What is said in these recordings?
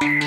There's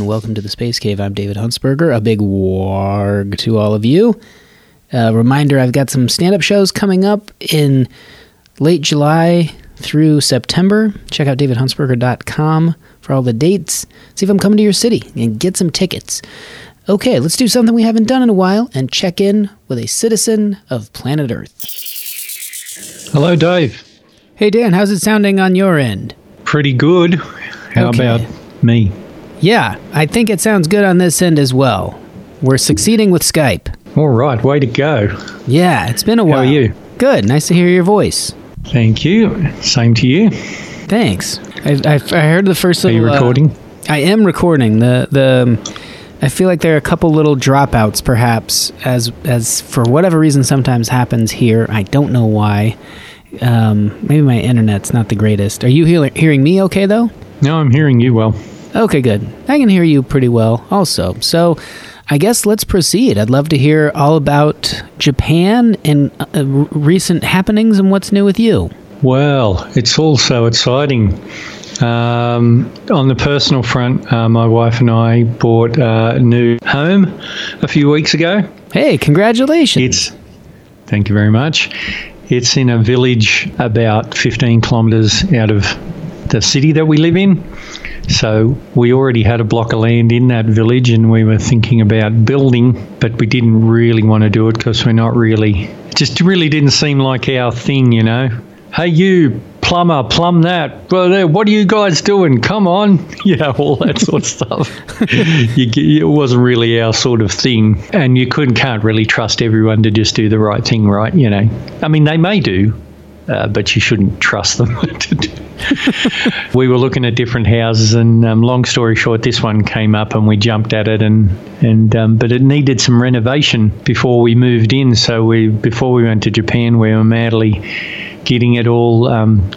and welcome to the Space Cave. I'm David Huntsberger. A big warg to all of you. A reminder I've got some stand up shows coming up in late July through September. Check out davidhuntsberger.com for all the dates. See if I'm coming to your city and get some tickets. Okay, let's do something we haven't done in a while and check in with a citizen of planet Earth. Hello, Dave. Hey, Dan, how's it sounding on your end? Pretty good. How Okay. about me? Yeah, I think it sounds good on this end as well. We're succeeding with Skype. All right, way to go. Yeah, it's been a while. How are you? Good. Nice to hear your voice. Thank you. Same to you. Thanks. I, I, I heard the first little. Are you uh, recording? I am recording. The the. I feel like there are a couple little dropouts, perhaps, as as for whatever reason sometimes happens here. I don't know why. Um, maybe my internet's not the greatest. Are you hear, hearing me okay though? no, I'm hearing you well. Okay, good. I can hear you pretty well also. So I guess let's proceed. I'd love to hear all about Japan and uh, uh, recent happenings and what's new with you. Well, it's all so exciting. Um, on the personal front, uh, my wife and I bought a new home a few weeks ago. Hey, congratulations. It's thank you very much. It's in a village about 15 kilometres out of the city that we live in. So we already had a block of land in that village, and we were thinking about building, but we didn't really want to do it because we're not really. It just really didn't seem like our thing, you know. Hey, you plumber, plumb that. Well, there, what are you guys doing? Come on, you know, all that sort of stuff. you, it wasn't really our sort of thing, and you couldn't can't really trust everyone to just do the right thing, right? You know, I mean, they may do, uh, but you shouldn't trust them to do. we were looking at different houses, and um, long story short, this one came up, and we jumped at it, and and um, but it needed some renovation before we moved in. So we before we went to Japan, we were madly getting it all um,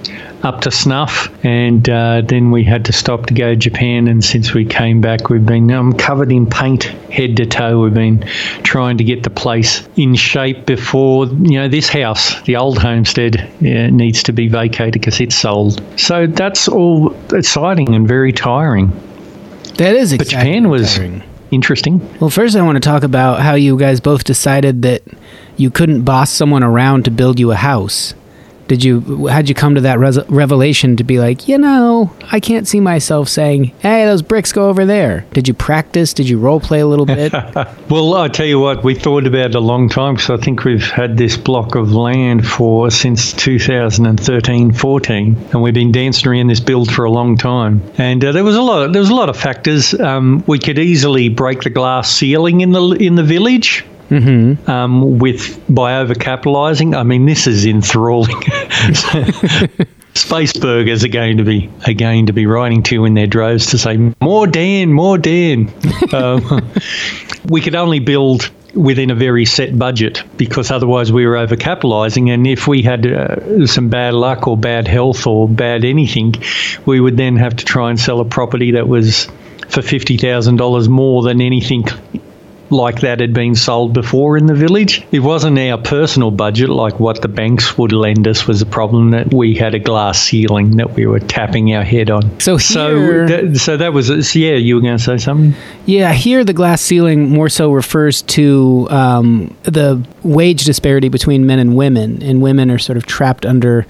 up to snuff, and uh, then we had to stop to go to Japan. And since we came back, we've been um, covered in paint head to toe. We've been trying to get the place in shape before you know this house, the old homestead, uh, needs to be vacated because it's sold. So that's all exciting and very tiring. that is But Japan was tiring. interesting. Well, first I want to talk about how you guys both decided that you couldn't boss someone around to build you a house. Did you how'd you come to that res- revelation to be like, you know, I can't see myself saying, "Hey, those bricks go over there." Did you practice? Did you role play a little bit? Well, I tell you what, we thought about it a long time because I think we've had this block of land for since 2013, 14, and we've been dancing around this build for a long time. And uh, there was a lot. There was a lot of factors. Um, we could easily break the glass ceiling in the in the village. Um, with by overcapitalising, I mean this is enthralling. Space burgers are going to be are going to be writing to you in their droves to say more Dan, more Dan. um, we could only build within a very set budget because otherwise we were overcapitalising. And if we had uh, some bad luck or bad health or bad anything, we would then have to try and sell a property that was for fifty thousand dollars more than anything like that had been sold before in the village. It wasn't our personal budget like what the banks would lend us was a problem that we had a glass ceiling that we were tapping our head on. So so here- that, so that was so yeah. You were going to say something? Yeah, here the glass ceiling more so refers to um, the wage disparity between men and women, and women are sort of trapped under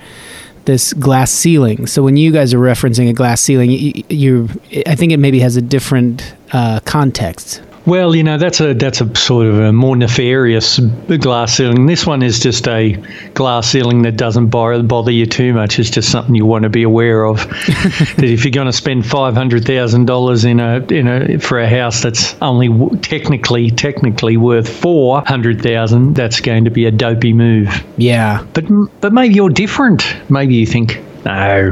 this glass ceiling. So when you guys are referencing a glass ceiling, you, you I think it maybe has a different uh, context. Well, you know that's a that's a sort of a more nefarious glass ceiling. This one is just a glass ceiling that doesn't bother, bother you too much. It's just something you want to be aware of. that if you're going to spend five hundred thousand dollars in a in a for a house that's only w- technically technically worth four hundred thousand, that's going to be a dopey move. Yeah. But but maybe you're different. Maybe you think no.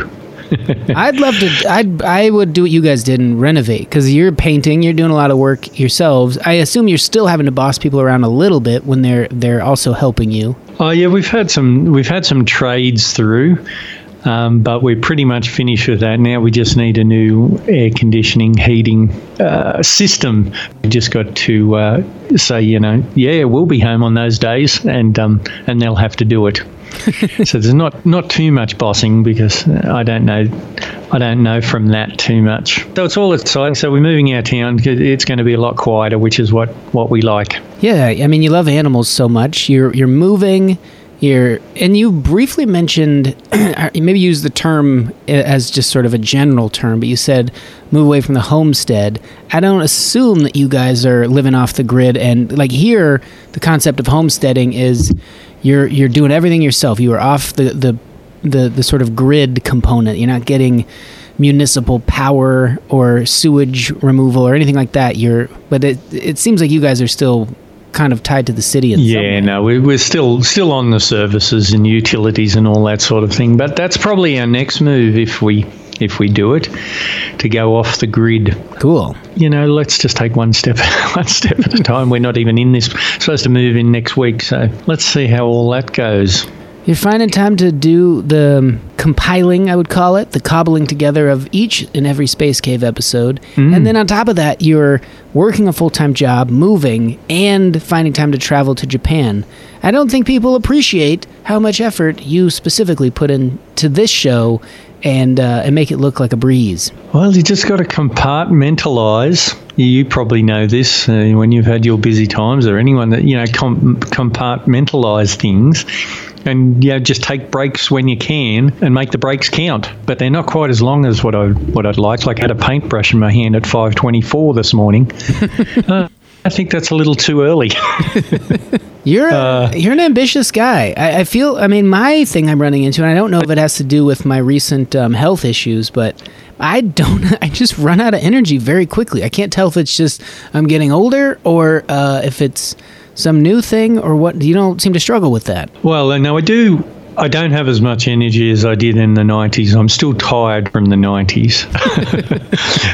I'd love to. I'd. I would do what you guys did and renovate because you're painting. You're doing a lot of work yourselves. I assume you're still having to boss people around a little bit when they're they're also helping you. Oh yeah, we've had some we've had some trades through, um, but we're pretty much finished with that now. We just need a new air conditioning heating uh, system. We just got to uh, say, you know, yeah, we'll be home on those days, and um, and they'll have to do it. so there's not not too much bossing because I don't know. I don't know from that too much. So it's all exciting. So we're moving our town. It's going to be a lot quieter, which is what, what we like. Yeah, I mean, you love animals so much. You're you're moving. You're and you briefly mentioned uh, maybe use the term uh, as just sort of a general term, but you said move away from the homestead. I don't assume that you guys are living off the grid and like here the concept of homesteading is you're you're doing everything yourself. You are off the the the, the sort of grid component. You're not getting municipal power or sewage removal or anything like that. You're but it it seems like you guys are still kind of tied to the city. In some Yeah, no, we- we're still still on the services and utilities and all that sort of thing. But that's probably our next move if we if we do it to go off the grid. Cool. You know, let's just take one step one step at a time. We're not even in this supposed to move in next week, so let's see how all that goes. You're finding time to do the um, compiling, I would call it, the cobbling together of each and every Space Cave episode. And then on top of that, you're working a full time job, moving, and finding time to travel to Japan. I don't think people appreciate how much effort you specifically put into this show and, uh, and make it look like a breeze. Well, you just got to compartmentalize. You probably know this uh, when you've had your busy times, or anyone that you know com- compartmentalize things, and you know, just take breaks when you can and make the breaks count. But they're not quite as long as what I what I'd like. Like I had a paintbrush in my hand at five twenty four this morning. uh, I think that's a little too early. You're a, you're an ambitious guy. I, I feel. I mean, my thing I'm running into, and I don't know if it has to do with my recent um, health issues, but I don't. I just run out of energy very quickly. I can't tell if it's just I'm getting older or uh, if it's some new thing or what. You don't seem to struggle with that. Well, uh, no, I do. I don't have as much energy as I did in the 90s. I'm still tired from the 90s,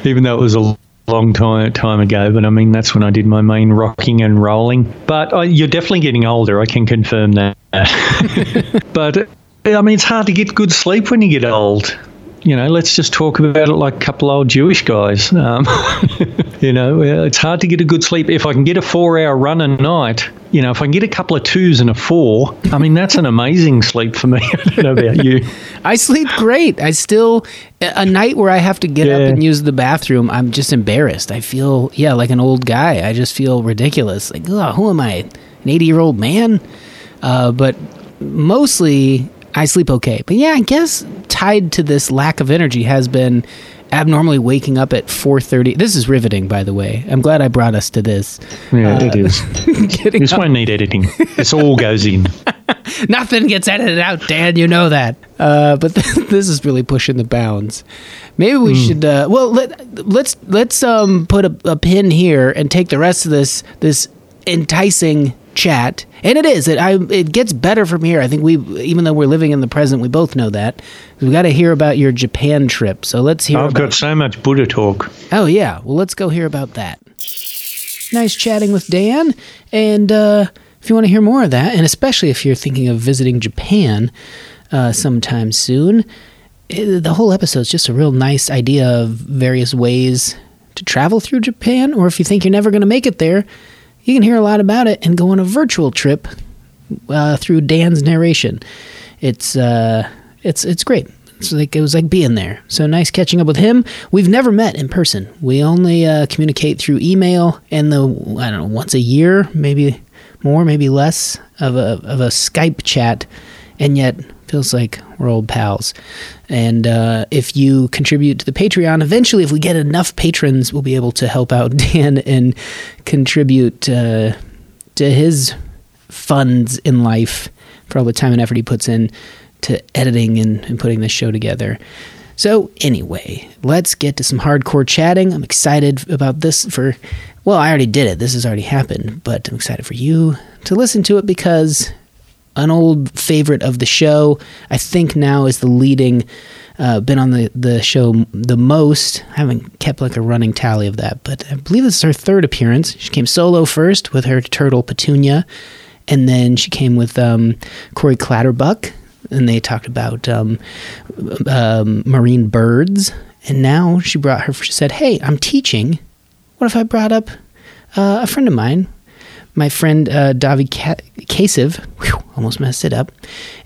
even though it was a long time time ago. But I mean, that's when I did my main rocking and rolling. But I, you're definitely getting older. I can confirm that. but I mean, it's hard to get good sleep when you get old. You know, let's just talk about it like a couple old Jewish guys. Um, you know, uh, it's hard to get a good sleep. If I can get a four-hour run a night, you know, if I can get a couple of twos and a four, I mean, that's an amazing sleep for me. I don't know about you. I sleep great. I still a night where I have to get up and use the bathroom. I'm just embarrassed. I feel yeah, like an old guy. I just feel ridiculous. Like, oh, who am I? An 80 year old man? Uh, but mostly I sleep okay. But yeah, I guess tied to this lack of energy has been abnormally waking up at 4:30. This is riveting, by the way. I'm glad I brought us to this. Yeah, it is. This up- won't need editing. This all goes in. Nothing gets edited out, Dan. You know that. Uh, but this is really pushing the bounds. Maybe we should. Uh, well, let let's let's um put a, a pin here and take the rest of this this enticing chat. And it is. It I it gets better from here. I think we even though we're living in the present, we both know that. We've got to hear about your Japan trip. So let's hear. I've about, got so much Buddha talk. Oh yeah. Well, let's go hear about that. Nice chatting with Dan, and uh, if you want to hear more of that, and especially if you're thinking of visiting Japan uh, sometime soon, eh, the whole episode is just a real nice idea of various ways to travel through Japan. Or if you think you're never going to make it there, you can hear a lot about it and go on a virtual trip uh, through Dan's narration. It's uh, it's it's great. It's like it was like being there. So nice catching up with him. We've never met in person. We only uh, communicate through email and the I don't know once a year, maybe more, maybe less of a of a Skype chat, and yet Feels like we're old pals. And uh, if you contribute to the Patreon, eventually, if we get enough patrons, we'll be able to help out Dan and contribute uh, to his funds in life for all the time and effort he puts in to editing and, and putting this show together. So, anyway, let's get to some hardcore chatting. I'm excited about this for, well, I already did it. This has already happened, but I'm excited for you to listen to it because an old favorite of the show, I think now is the leading, uh, been on the, the show the most. I haven't kept like a running tally of that, but I believe this is her third appearance. She came solo first with her turtle Petunia, and then she came with um, Corey Clatterbuck, and they talked about um, um, marine birds. And now she brought her. She said, "Hey, I'm teaching. What if I brought up uh, a friend of mine, my friend uh, Davi Ka- Kasiv? Whew, almost messed it up.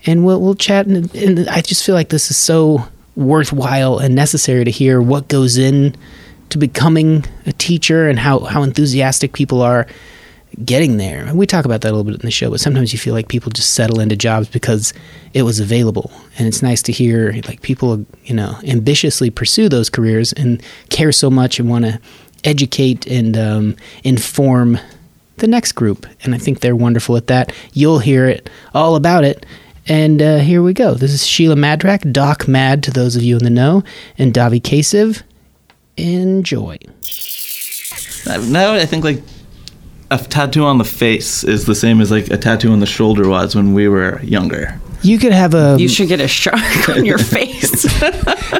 And we'll we'll chat. And, and I just feel like this is so worthwhile and necessary to hear what goes in to becoming a teacher and how how enthusiastic people are getting there. And we talk about that a little bit in the show, but sometimes you feel like people just settle into jobs because it was available. And it's nice to hear like people, you know, ambitiously pursue those careers and care so much and want to educate and um, inform the next group. And I think they're wonderful at that. You'll hear it all about it. And uh, here we go. This is Sheila Madrak, Doc Mad to those of you in the know, and Davi Kasiv. Enjoy. Now I think like a tattoo on the face is the same as like a tattoo on the shoulder was when we were younger. You could have a. You should get a shark on your face.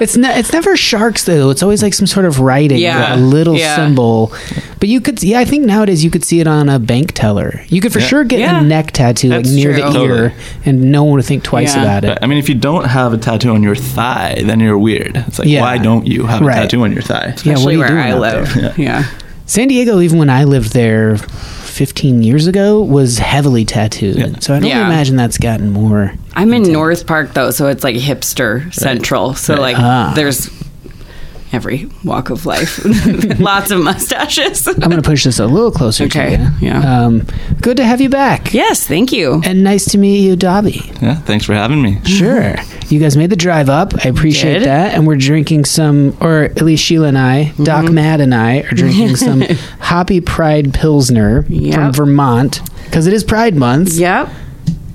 it's ne- it's never sharks though. It's always like some sort of writing, Yeah. a little Yeah. symbol. But you could, yeah, I think nowadays you could see it on a bank teller. You could for Yeah. sure get Yeah. a neck tattoo like near true. the ear, Totally. and no one would think twice Yeah. about it. But, I mean, if you don't have a tattoo on your thigh, then you're weird. It's like, Yeah. why don't you have Right. a tattoo on your thigh? Yeah, what are Especially you where doing I live. there? Yeah. San Diego, even when I lived there 15 years ago, was heavily tattooed. Yeah. So I don't Yeah. imagine that's gotten more. I'm in North Park though, so it's like hipster central. So like Ah. there's every walk of life. Lots of mustaches. I'm going to push this a little closer Okay, to you. yeah. Um, good to have you back. yes, thank you. And nice to meet you, Davi. Yeah, thanks for having me. Sure. You guys made the drive up. I appreciate Did. that. And we're drinking some, or at least Sheila and I, Doc Mm-hmm. Mad and I, are drinking some Hoppy Pride Pilsner from Vermont because it is Pride Month. Yep.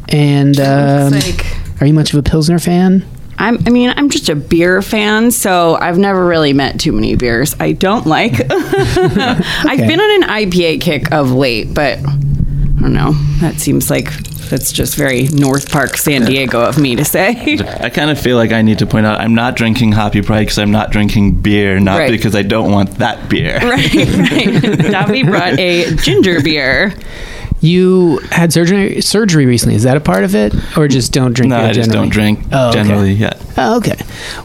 And um, like are you much of a Pilsner fan? I'm, I mean, I'm just a beer fan, so I've never really met too many beers I don't like. I've been on an IPA kick of late, but I don't know. That seems like that's just very North Park, San Diego of me to say. I kind of feel like I need to point out I'm not drinking Hoppy Pride because I'm not drinking beer, not Right. because I don't want that beer. right, right. Davi brought a ginger beer. You had surgery surgery recently. Is that a part of it, or just don't drink? No, it I just generally? don't drink Oh, okay. generally yet. Oh, okay.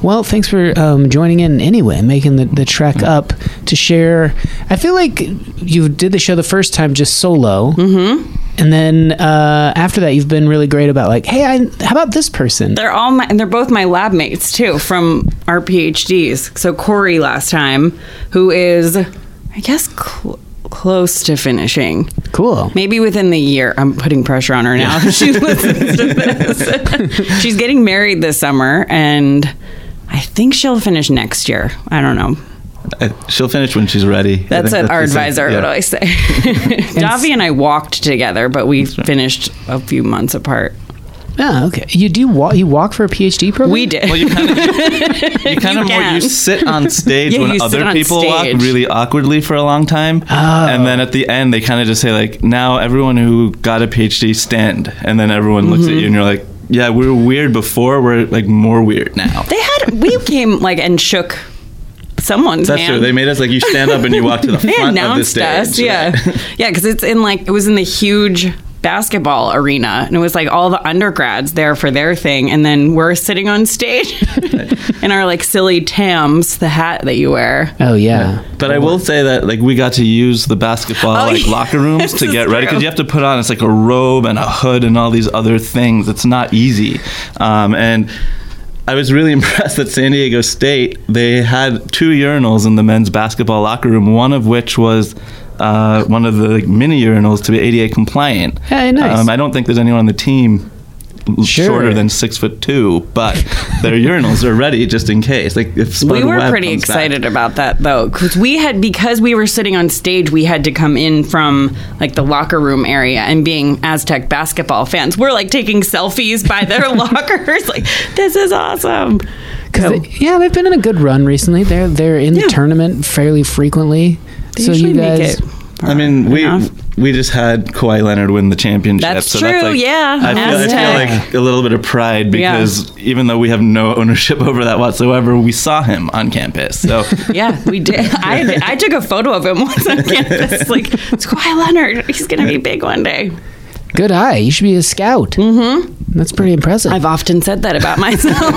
Well, thanks for um, joining in anyway, making the, the trek up to share. I feel like you did the show the first time just solo. Mm-hmm. And then uh, after that, you've been really great about like, hey, I, how about this person? They're all my, and they're both my lab mates too from our PhDs. So Corey last time, who is, I guess, cl- close to finishing. Cool. Maybe within the year. I'm putting pressure on her now. she listens to this. She's getting married this summer, and I think she'll finish next year. I don't know. Uh, she'll finish when she's ready. I That's think what our advisor yeah. would always say. Davi and I walked together, but we finished a few months apart. Oh, okay. You do walk. You walk for a PhD program. We did. Well, you kind of, you kind of more you sit on stage Yeah, when other on people walk really awkwardly for a long time, Oh. and then at the end they kind of just say like, "Now everyone who got a PhD stand," and then everyone looks Mm-hmm. at you and you're like, "Yeah, we were weird before. We're like more weird now." They had we came like and shook someone's That's hand. true. They made us like you stand up and you walk to the They front of the stage. us, yeah, right? yeah, because it's in like it was in the huge basketball arena, and it was like all the undergrads there for their thing, and then we're sitting on stage in our like silly tams, the hat that you wear. Oh yeah. But I will say that like we got to use the basketball Oh, like yeah. locker rooms to get ready because you have to put on it's like a robe and a hood and all these other things. It's not easy, um, and. I was really impressed that San Diego State they had two urinals in the men's basketball locker room, one of which was uh, one of the like, mini urinals to be ADA compliant. Hey, nice. Um, I don't think there's anyone on the team Sure. shorter than six foot two, but their urinals are ready just in case. Like if we were Webb pretty comes back. excited about that though because we had because we were sitting on stage we had to come in from like the locker room area and being aztec basketball fans we're like taking selfies by their lockers like this is awesome Because So- yeah, they've been in a good run recently. They're they're in Yeah. the tournament fairly frequently. They so you usually make guys, it I mean, we enough. we just had Kawhi Leonard win the championship. That's so true, That's like, yeah, I feel, I feel like a little bit of pride Yeah. because even though we have no ownership over that whatsoever, we saw him on campus. So yeah we did I, I took a photo of him once on campus like it's Kawhi Leonard he's gonna be big one day good eye. You should be a scout. Mm-hmm. That's pretty impressive. I've often said that about myself.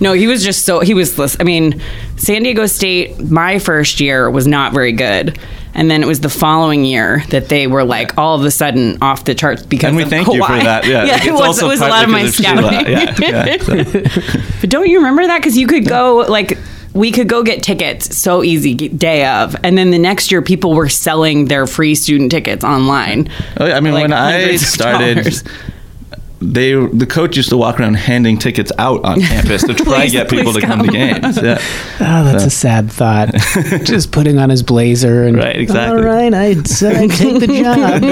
no, he was just so he was. lis- I mean, San Diego State. My first year was not very good, and then it was the following year that they were like all of a sudden off the charts because and we of thank you for that. Yeah, yeah Like, it was. also It was a lot of my scouting. Yeah, yeah. So- But don't you remember that? Because you could go like we could go get tickets so easy day of, and then the next year people were selling their free student tickets online. Oh, yeah, I mean, Like when I started, they the coach used to walk around handing tickets out on campus to try Please- get people to come to games. Yeah. oh, that's a sad thought. Just putting on his blazer and Right, exactly. All right, I said I'd take the job.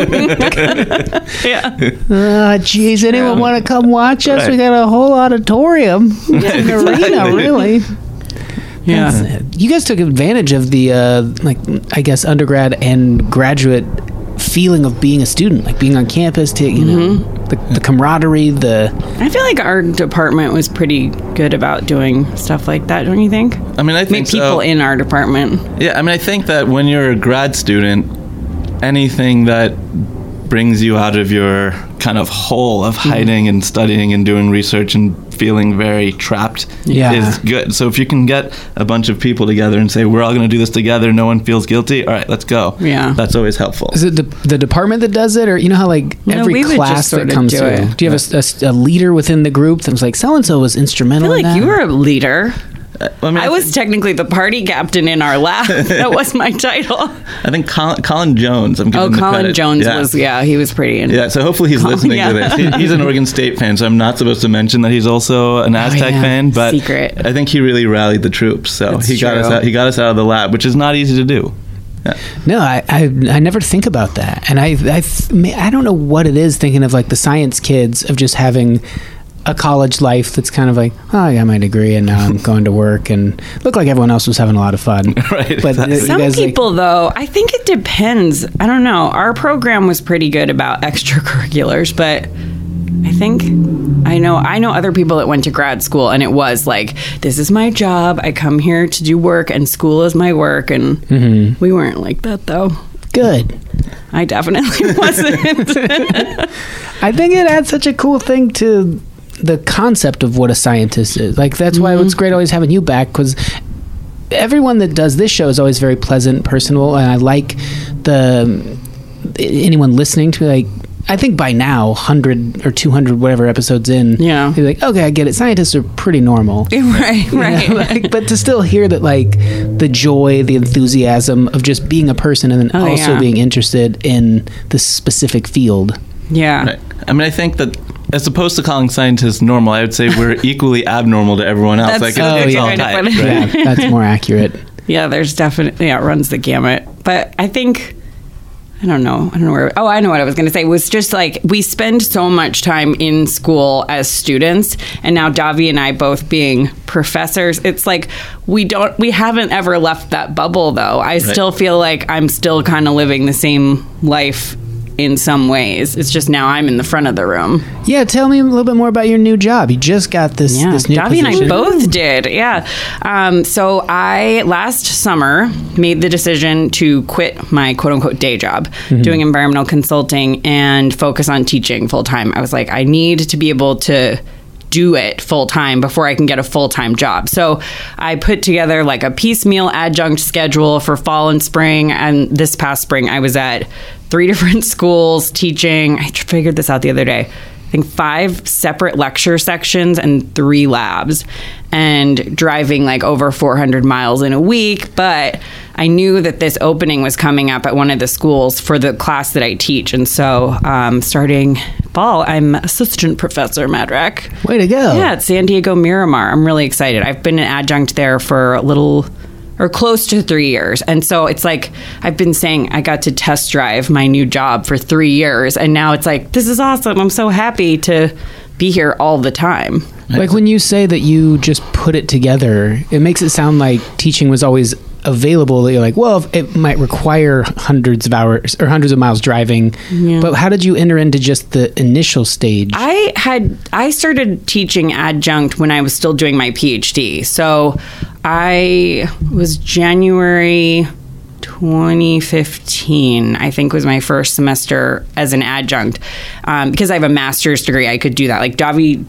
Yeah. Ah, oh, jeez, anyone want to come watch us? We got a whole auditorium. It's an arena, really. Yeah. That's- You guys took advantage of the, uh, like, I guess, undergrad and graduate feeling of being a student, like being on campus, to, you know, the, the camaraderie, the. I feel like our department was pretty good about doing stuff like that, don't you think? I mean, I I mean, think people so. in our department. Yeah, I mean, I think that when you're a grad student, anything that brings you out of your kind of hole of hiding and studying and doing research and feeling very trapped Yeah. is good. So if you can get a bunch of people together and say, we're all going to do this together, no one feels guilty, all right, let's go. Yeah. That's always helpful. Is it the, the department that does it, or you know how like No, every we class that comes do through? it. Do you have a leader within the group that was like so and so was I instrumental? feel in like that? you were a leader. I, mean, I was technically the party captain in our lab. that was my title. I think Colin, Colin Jones. I'm Oh, giving the Colin credit. Jones Yeah. was, yeah, he was pretty. In, Yeah, so hopefully he's Colin, listening yeah. to this. He, he's an Oregon State fan, so I'm not supposed to mention that he's also an oh, Aztec yeah. fan. But Secret. I think he really rallied the troops. So That's he got us out. He got us out of the lab, which is not easy to do. Yeah. No, I, I I never think about that, and I I I don't know what it is. Thinking of like the science kids of just having a college life that's kind of like, oh, I got my degree and now I'm going to work and look like everyone else was having a lot of fun. Right, But uh, exactly. Some guys, like- people, though, I think it depends. I don't know. Our program was pretty good about extracurriculars, but I think I know I know other people that went to grad school, and it was like, this is my job. I come here to do work, and school is my work. And Mm-hmm. we weren't like that, though. good. I definitely wasn't. I think it adds such a cool thing to the concept of what a scientist is. Like that's why it's mm-hmm. great always having you back because everyone that does this show is always very pleasant, personal, and I like the anyone listening to me, like. I think by now, hundred or two hundred, whatever episodes in, Yeah. they're like, okay, I get it. Scientists are pretty normal, right, You know, right. like, but to still hear that, like the joy, the enthusiasm of just being a person, and then Oh, also yeah. being interested in the specific field. yeah. Right. I mean, I think that as opposed to calling scientists normal, I would say we're equally abnormal to everyone else. That's like so it's, good it's all way to tight, put it. right? Yeah, that's more accurate. Yeah, there's definitely yeah, it runs the gamut. But I think I don't know. I don't know where. Oh, I know what I was going to say. Was just like we spend so much time in school as students, and now Davi and I both being professors. It's like we don't. We haven't ever left that bubble, though. I still feel like I'm still kind of living the same life in some ways. It's just now I'm in the front of the room. Yeah, tell me a little bit more about your new job. You just got this Yeah, this new Davi and I both did. Yeah. Um, so I last summer made the decision to quit my quote unquote day job, doing environmental consulting and focus on teaching full time. I was like, I need to be able to do it full time before I can get a full time job. So I put together like a piecemeal adjunct schedule for fall and spring. And this past spring, I was at three different schools teaching. I figured this out the other day think five separate lecture sections and three labs and driving like over 400 miles in a week. But i knew that this opening was coming up at one of the schools for the class that i teach. And so um, starting fall i'm assistant professor madrak Way to go. yeah at san diego miramar. I'm really excited. I've been an adjunct there for a little or close to three years. And so it's like I've been saying I got to test drive my new job for three years. And now it's like, this is awesome. I'm so happy to be here all the time. Like when you say that you just put it together, it makes it sound like teaching was always available. That you're like, well, it might require hundreds of hours or hundreds of miles driving. But how did you enter into just the initial stage? I had I started teaching adjunct when I was still doing my PhD. So I was January 2015, I think was my first semester as an adjunct. Um, because I have a master's degree, I could do that. Like Davi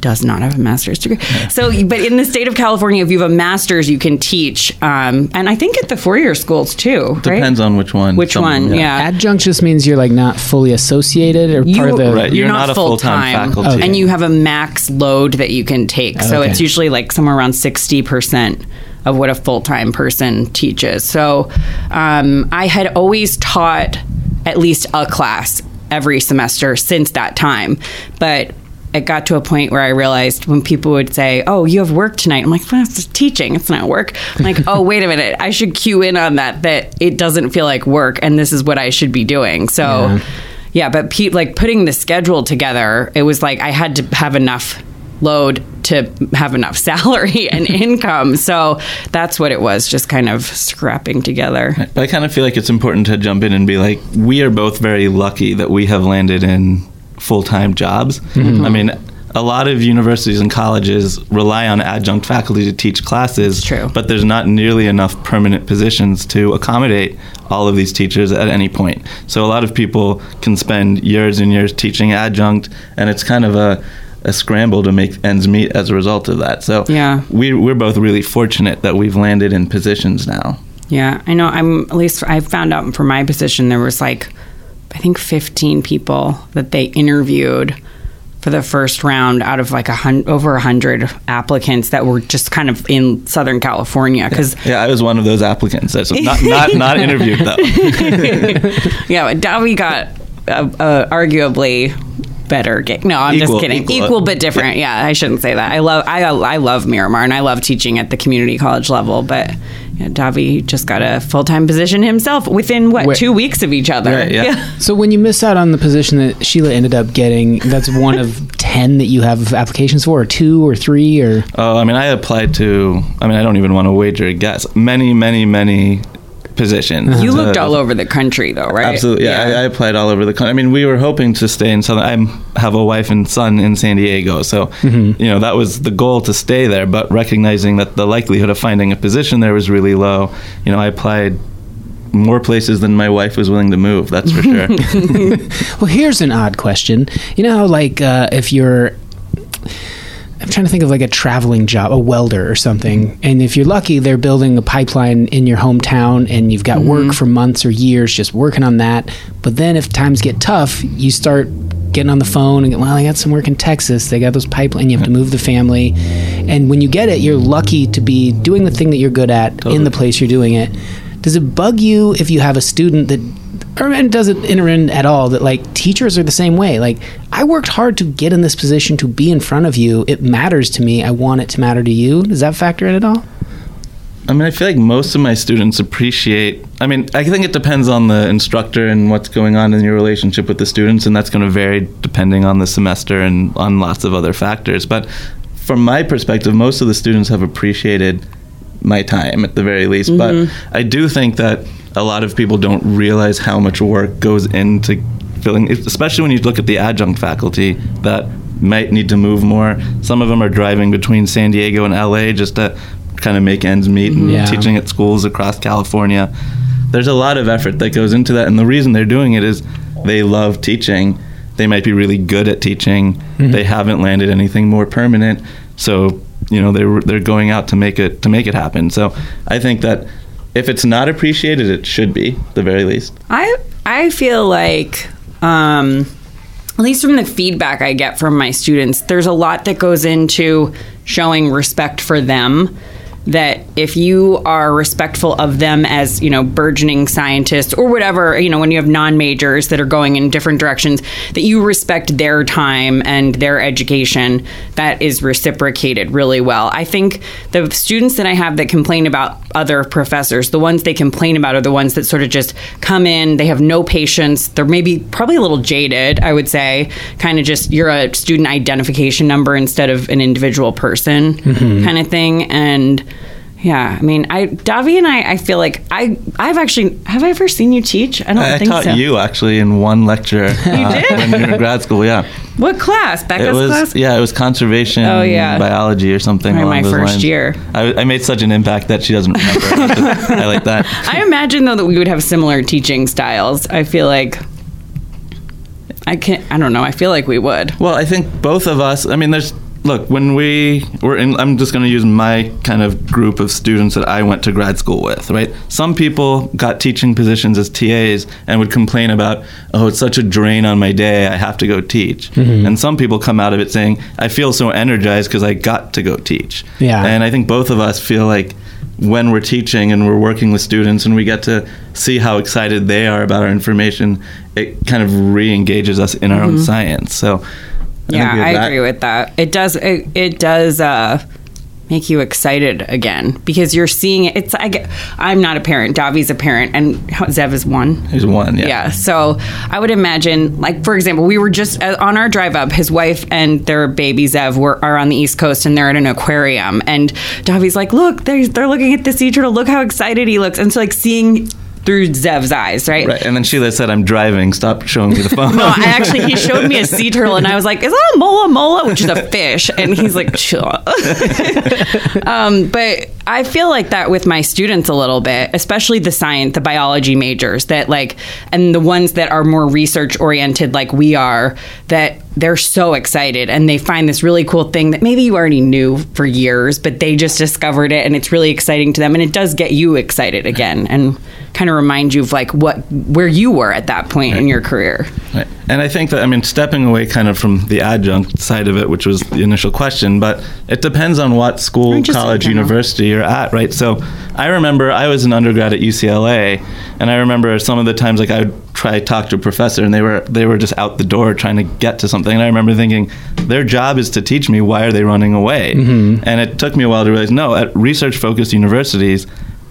does not have a master's degree. So, but in the state of California, if you have a master's, you can teach. Um, and I think at the four-year schools too, right? Depends on which one. Which one? Yeah. Adjunct just means you're like not fully associated or part of the. Right. You're not a full-time faculty. and you have a max load that you can take. So Okay. it's usually like somewhere around sixty percent of what a full time person teaches. So um, I had always taught at least a class every semester since that time, but. It got to a point where I realized when people would say, "Oh, you have work tonight," I'm like, well, "That's just teaching; it's not work." I'm like, "Oh, wait a minute, I should cue in on that. That it doesn't feel like work, and this is what I should be doing." So, Yeah. yeah, but like putting the schedule together, it was like I had to have enough load to have enough salary and income. So that's what it was, just kind of scrapping together. But I kind of feel like it's important to jump in and be like, we are both very lucky that we have landed in full time jobs. Mm-hmm. I mean, a lot of universities and colleges rely on adjunct faculty to teach classes. true. But there's not nearly enough permanent positions to accommodate all of these teachers at any point. So a lot of people can spend years and years teaching adjunct, and it's kind of a a scramble to make ends meet as a result of that. So Yeah. we, we're both really fortunate that we've landed in positions now. Yeah, I know. I'm at least I found out for my position there was like I think 15 people that they interviewed for the first round out of like a hun- over a hundred applicants that were just kind of in Southern California because Yeah, I was one of those applicants. That's not not, not interviewed though. yeah, but Davi got uh, uh, arguably better gig. No, I'm Equal- just kidding. equal. Equal, but different. Yeah. I shouldn't say that. I love I I love Miramar and I love teaching at the community college level, but yeah, Davi just got a full time position himself within what Wait. two weeks of each other. Right, yeah. So when you miss out on the position that Sheila ended up getting, that's one of ten that you have applications for, or two, or three, or Oh, I mean, I applied to. I mean, I don't even want to wager a guess. Many, many, many positions. You looked Uh, all over the country though, right? Absolutely, yeah. I, I applied all over the country. I mean, we were hoping to stay in Southern. I have a wife and son in San Diego, so you know that was the goal to stay there. But recognizing that the likelihood of finding a position there was really low, you know, I applied more places than my wife was willing to move. That's for sure. Well, here's an odd question. You know like, uh, if you're, I'm trying to think of like a traveling job, a welder or something, and if you're lucky, they're building a pipeline in your hometown, and you've got work mm-hmm. for months or years just working on that. But then, if times get tough, you start getting on the phone and get, well, I got some work in Texas. They got those pipeline. You have to move the family, and when you get it, you're lucky to be doing the thing that you're good at in the place you're doing it. Does it bug you if you have a student that or it doesn't enter in at all that like teachers are the same way like i worked hard to get in this position to be in front of you it matters to me i want it to matter to you does that factor in at all I mean, I feel like most of my students appreciate. I mean, I think it depends on the instructor and what's going on in your relationship with the students, and that's going to vary depending on the semester and on lots of other factors. But from my perspective, most of the students have appreciated my time at the very least. But mm-hmm. I do think that a lot of people don't realize how much work goes into filling, especially when you look at the adjunct faculty that might need to move more. Some of them are driving between San Diego and LA just to kind of make ends meet and Yeah. teaching at schools across California. There's a lot of effort that goes into that, and the reason they're doing it is they love teaching. They might be really good at teaching. Mm-hmm. They haven't landed anything more permanent, so you know they're they're going out to make it to make it happen. So I think that if it's not appreciated, it should be the very least. I I feel like um, at least from the feedback I get from my students, there's a lot that goes into showing respect for them. That if you are respectful of them as, you know, burgeoning scientists or whatever, you know, when you have non majors that are going in different directions, that you respect their time and their education, that is reciprocated really well. I think the students that I have that complain about other professors, the ones they complain about are the ones that sort of just come in, they have no patience, they're maybe probably a little jaded, I would say, kind of just you're a student identification number instead of an individual person mm-hmm. kind of thing. And yeah, I mean, I Davi and I, I feel like I I've actually have I ever seen you teach? I don't I, I think taught so. you actually in one lecture uh, did? when you were in grad school. Yeah, What class? Becca's it was class. yeah, it was conservation Oh, yeah. biology or something. My first lines. year. I, I made such an impact that she doesn't remember. I like that. I imagine though that we would have similar teaching styles. I feel like I can not I don't know. I feel like we would. Well, I think both of us. I mean, there's look when we were in. I'm just going to use my kind of group of students that I went to grad school with. Right. Some people got teaching positions as TAs and would complain about, oh, it's such a drain on my day. I have to go teach. Mm-hmm. And some people come out of it saying, I feel so energized because I got to go teach. Yeah. And I think both of us feel like when we're teaching and we're working with students and we get to see how excited they are about our information, it kind of re-engages us in our own mm-hmm. science. So, yeah, I that. agree with that. It does. It, it does uh, make you excited again because you're seeing it. It's. I get, I'm not a parent. Davi's a parent, and Zev is one. He's one, yeah. Yeah. So I would imagine, like for example, we were just uh, on our drive up. His wife and their baby Zev were are on the East Coast, and they're at an aquarium. And Davi's like, "Look, they're they're looking at the sea turtle. Look how excited he looks." And so like seeing through Zev's eyes, right? Right, and then Sheila said, "I'm driving. Stop showing me the phone." No, I actually he showed me a sea turtle, and I was like, "Is that a mola mola?" Which is a fish, and he's like, "Chill." um, but I feel like that with my students a little bit, especially the science, the biology majors that like, and the ones that are more research oriented, like we are, that they're so excited and they find this really cool thing that maybe you already knew for years, but they just discovered it, and it's really exciting to them, and it does get you excited again, and kind of remind you of like what where you were at that point in your career. Right. And I think that, I mean, stepping away kind of from the adjunct side of it, which was the initial question, but it depends on what school, college, general. university you're at, right? So I remember I was an undergrad at UCLA, and I remember some of the times like I would try to talk to a professor, and they were they were just out the door trying to get to something. And I remember thinking, their job is to teach me. Why are they running away? Mm-hmm. And it took me a while to realize, no, at research-focused universities,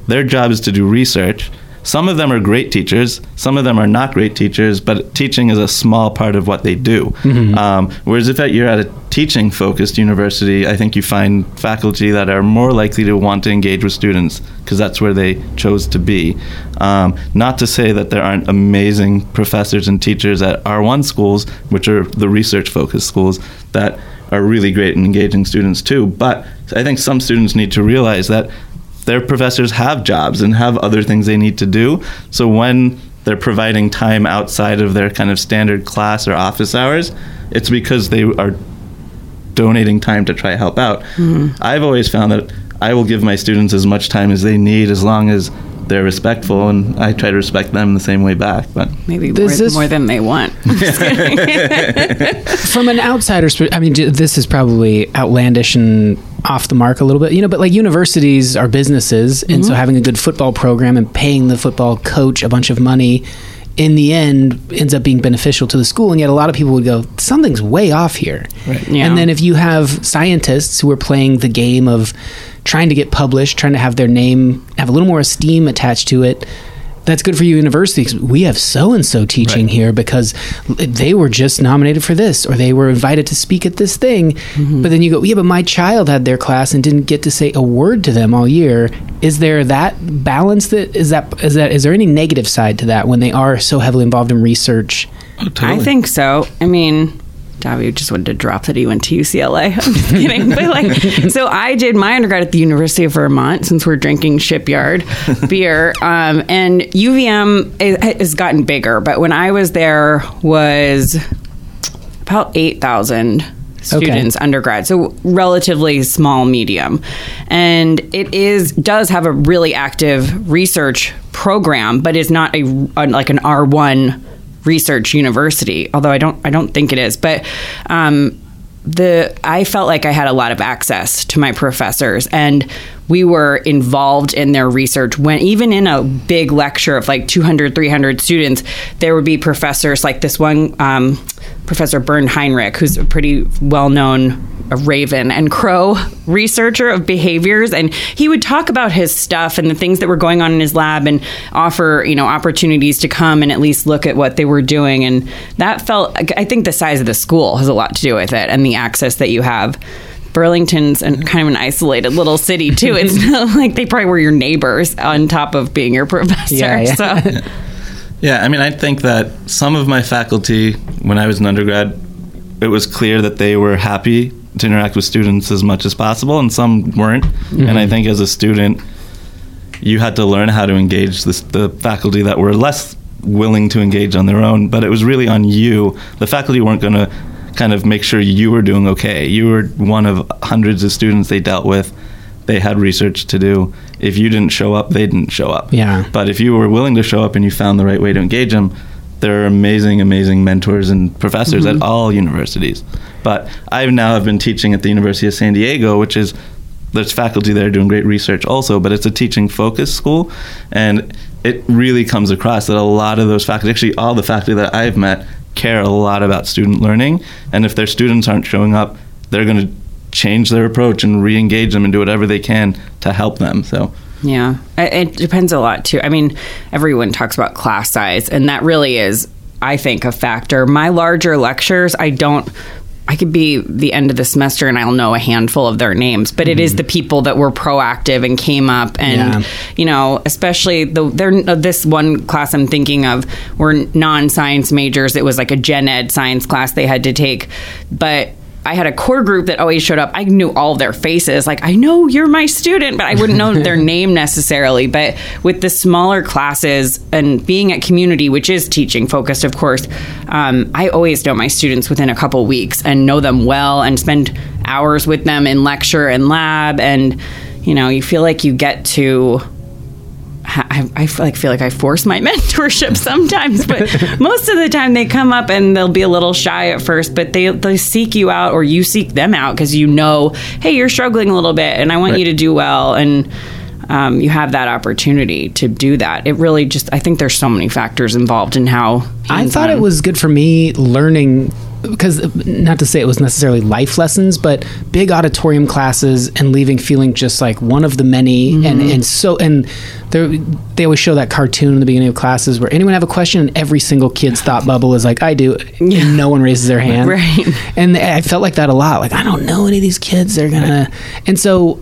their job is to do research. Some of them are great teachers. Some of them are not great teachers, but teaching is a small part of what they do. Um, whereas if you're at a teaching focused university, I think you find faculty that are more likely to want to engage with students because that's where they chose to be. Um, not to say that there aren't amazing professors and teachers at R1 schools, which are the research focused schools, that are really great in engaging students too. But I think some students need to realize that their professors have jobs and have other things they need to do. So when they're providing time outside of their kind of standard class or office hours, it's because they are donating time to try to help out. Mm-hmm. I've always found that I will give my students as much time as they need as long as they're respectful and I try to respect them the same way back. But Maybe more, Does this- more than they want. from an outsider's per- i mean this is probably outlandish and off the mark a little bit. You know but like universities are businesses and so mm-hmm. having a good football program and paying the football coach a bunch of money in the end ends up being beneficial to the school and yet a lot of people would go something's way off here. Yeah. and then if you have scientists who are playing the game of trying to get published trying to have their name have a little more esteem attached to it that's good for you universities. We have so and so teaching Right. here because they were just nominated for this or they were invited to speak at this thing. Mm-hmm. But then you go, yeah, but my child had their class and didn't get to say a word to them all year. Is there that balance that is that is that is there any negative side to that when they are so heavily involved in research? I think so. I mean, Davi just wanted to drop that he went to UCLA. I'm just kidding. but like, so I did my undergrad at the University of Vermont since we're drinking shipyard beer. Um, and UVM has gotten bigger, but when I was there was about 8,000 students undergrad so relatively small medium and it is does have a really active research program but is not a, a like an r1 research university, although I don't I don't think it is, but um, the I felt like I had a lot of access to my professors and we were involved in their research. When even in a big lecture of like 200 300 students there would be professors like this one um, professor Bernd Heinrich who's a pretty well-known raven and crow researcher of behaviors and he would talk about his stuff and the things that were going on in his lab and offer you know opportunities to come and at least look at what they were doing and that felt i think the size of the school has a lot to do with it and the access that you have Burlington's and kind of an isolated little city too. It's like they probably were your neighbors on top of being your professor. Yeah, yeah. So Yeah, I mean, I think that some of my faculty, when I was an undergrad, it was clear that they were happy to interact with students as much as possible, and some weren't. And I mm-hmm. think as a student, you had to learn how to engage this, the faculty that were less willing to engage on their own. But it was really on you. The faculty weren't going to kind of make sure you were doing okay. You were one of hundreds of students they dealt with. They had research to do. If you didn't show up, they didn't show up. Yeah. But if you were willing to show up and you found the right way to engage them, there are amazing, amazing mentors and professors at mm-hmm. all universities. But I now have been teaching at the University of San Diego, which is there's faculty there doing great research also, but it's a teaching focused school, and it really comes across that a lot of those faculty, actually all the faculty that I've met, care a lot about student learning, and if their students aren't showing up, they're going to change their approach and re-engage them and do whatever they can to help them. So. Yeah, it, it depends a lot too. I mean, everyone talks about class size, and that really is, I think, a factor. My larger lectures, I don't. I could be the end of the semester and I'll know a handful of their names, but it is the people that were proactive and came up and Yeah. you know, especially the there uh, this one class I'm thinking of were non-science majors. It was like a gen ed science class they had to take, but I had a core group that always showed up. I knew all their faces. Like, I know you're my student, but I wouldn't know their name necessarily. But with the smaller classes and being at community, which is teaching focused, of course, um, I always know my students within a couple weeks and know them well and spend hours with them in lecture and lab. And, you know, you feel like you get to I, I feel like feel like I force my mentorship sometimes, but most of the time they come up and they'll be a little shy at first, but they they seek you out or you seek them out because you know, hey, you're struggling a little bit, and I want Right. you to do well, and um, you have that opportunity to do that. It really just I think there's so many factors involved in how I thought it was good for me learning because not to say it was necessarily life lessons, but big auditorium classes and leaving feeling just like one of the many, and Mm-hmm. and so and they they always show that cartoon in the beginning of classes where anyone have a question and every single kid's thought bubble is like I do, and no one raises their hand, Right. And I felt like that a lot. Like I don't know any of these kids. They're gonna, and so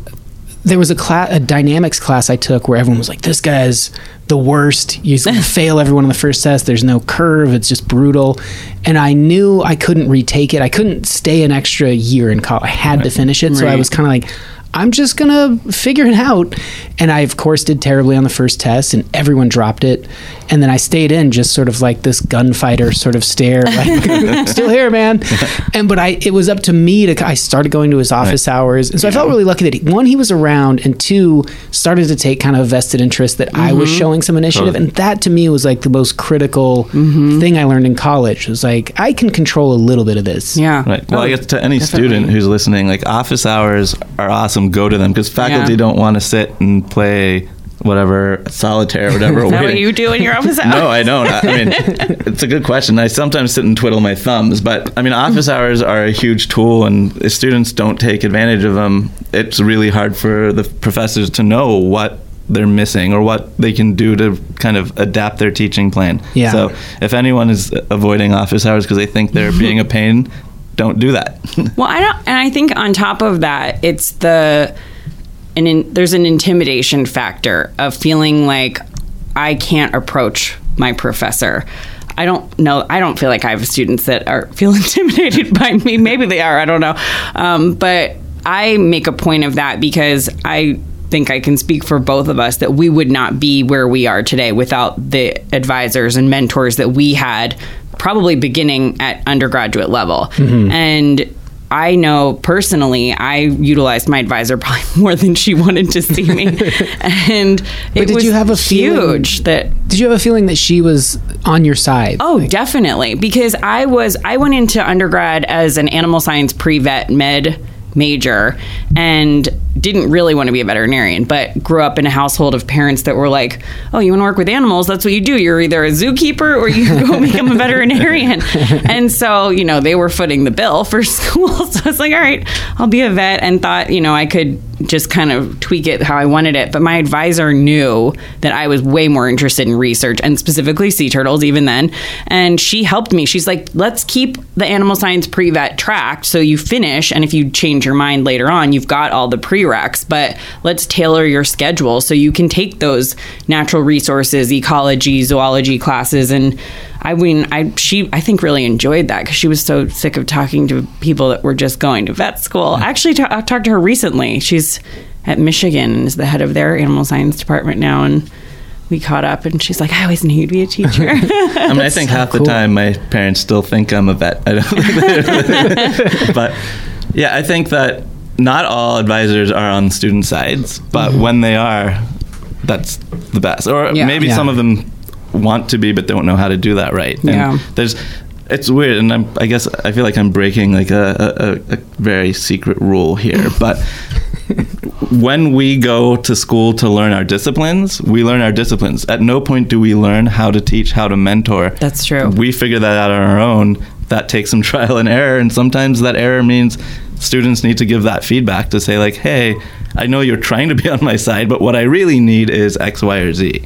there was a class, a dynamics class I took where everyone was like, "This guy's the worst. He's gonna fail everyone on the first test. There's no curve. It's just brutal." And I knew I couldn't retake it. I couldn't stay an extra year in college. I had to finish it. So I was kind of like, "I'm just gonna figure it out." And I, of course, did terribly on the first test, and everyone dropped it. And then I stayed in, just sort of like this gunfighter sort of stare, like, "Still here, man." And but I, it was up to me to. I started going to his office hours, and so I felt really lucky that he, one, he was around, and two, started to take kind of a vested interest that I was mm-hmm. showing some initiative, Totally. and that to me was like the most critical mm-hmm. thing I learned in college. It was like I can control a little bit of this. yeah Right. Well, Oh, I guess to any definitely. student who's listening, like office hours are awesome. Go to them because faculty Yeah. don't want to sit and play whatever solitaire or whatever. Is that what waiting. you do in your office hours? No, I don't. I I mean, it's a good question. I sometimes sit and twiddle my thumbs, but I mean, office hours are a huge tool, and if students don't take advantage of them, it's really hard for the professors to know what they're missing or what they can do to kind of adapt their teaching plan. Yeah. So if anyone is avoiding office hours because they think they're being a pain, don't do that. Well, I don't, and I think on top of that, it's the, and in, there's an intimidation factor of feeling like I can't approach my professor. I don't know. I don't feel like I have students that are feel intimidated by me. Maybe they are. I don't know. Um, but I make a point of that because I think I can speak for both of us that we would not be where we are today without the advisors and mentors that we had probably beginning at undergraduate level. Mm-hmm. And I know personally, I utilized my advisor probably more than she wanted to see me, and it did was you have a feeling- huge that Did you have a feeling that she was on your side? Oh, definitely. Because I was I went into undergrad as an animal science pre-vet med major and didn't really want to be a veterinarian, but grew up in a household of parents that were like, "Oh, you want to work with animals? That's what you do. You're either a zookeeper or you go become a veterinarian." and so, you know, they were footing the bill for school. So I was like, "All right, I'll be a vet," and thought, you know, I could just kind of tweak it how I wanted it. But my advisor knew that I was way more interested in research and specifically sea turtles even then. And she helped me. She's like, let's keep the animal science pre vet tracked so you finish. And if you change your mind later on, you've got all the prereqs. But let's tailor your schedule so you can take those natural resources, ecology, zoology classes. And I mean, I she I think really enjoyed that because she was so sick of talking to people that were just going to vet school. I actually ta- I talked to her recently. She's at Michigan and is the head of their animal science department now, and we caught up. And she's like, "I always knew you'd be a teacher." I mean, I think half the time my parents still think I'm a vet. I don't but yeah, I think that not all advisors are on student sides, but mm-hmm. when they are, that's the best. Or Yeah. maybe Yeah. some of them want to be, but don't know how to do that right. And Yeah. there's. It's weird, and I'm, I guess I feel like I'm breaking like a, a, a very secret rule here. But when we go to school to learn our disciplines, we learn our disciplines. At no point do we learn how to teach, how to mentor. That's true. We figure that out on our own. That takes some trial and error, and sometimes that error means students need to give that feedback to say like, "Hey, I know you're trying to be on my side, but what I really need is X, Y, or Z."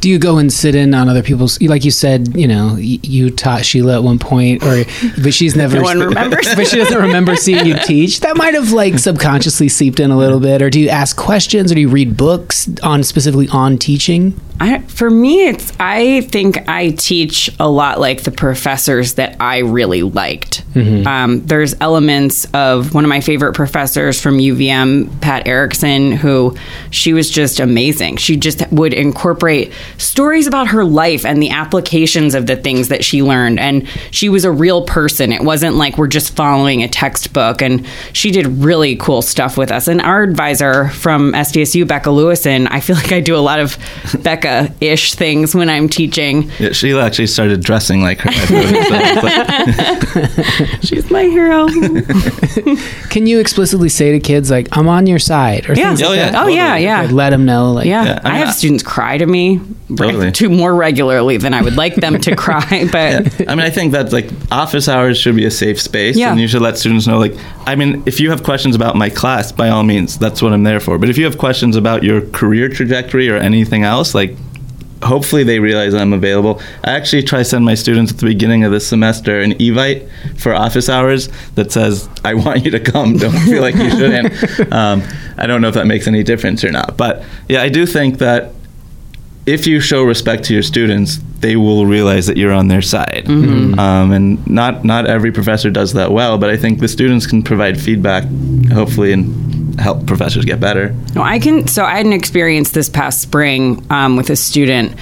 Do you go and sit in on other people's? Like you said, you know, you taught Sheila at one point, or but she's never. No one remembers. but she doesn't remember seeing you teach. That might have like subconsciously seeped in a little bit. Or do you ask questions, or do you read books on specifically on teaching? I, for me, it's I think I teach a lot like the professors that I really liked. Um, there's elements of one of my favorite professors from UVM, Pat Erickson, who she was just amazing. She just would incorporate stories about her life and the applications of the things that she learned. And she was a real person. It wasn't like we're just following a textbook. And she did really cool stuff with us. And our advisor from SDSU, Becca Lewison, I feel like I do a lot of Becca ish things when I'm teaching. Yeah, Sheila actually started dressing like her. I've noticed. So it's like- She's my hero. Can you explicitly say to kids like, "I'm on your side"? Or Yeah. things Oh, like yeah. that? Oh, yeah, totally. yeah. Like, let them know. Like, Yeah, Yeah, I I, have I- students cry to me Totally. to more regularly than I would like them to cry. But I mean, I think that like office hours should be a safe space, Yeah. and you should let students know. Like, I mean, if you have questions about my class, by all means, that's what I'm there for. But if you have questions about your career trajectory or anything else, like, hopefully they realize I'm available. I actually try to send my students at the beginning of the semester an evite for office hours that says, "I want you to come. Don't feel like you shouldn't." um, I don't know if that makes any difference or not, but yeah, I do think that if you show respect to your students, they will realize that you're on their side. Um, and not not every professor does that well, but I think the students can provide feedback, hopefully, and help professors get better. No, I can. So I had an experience this past spring um, with a student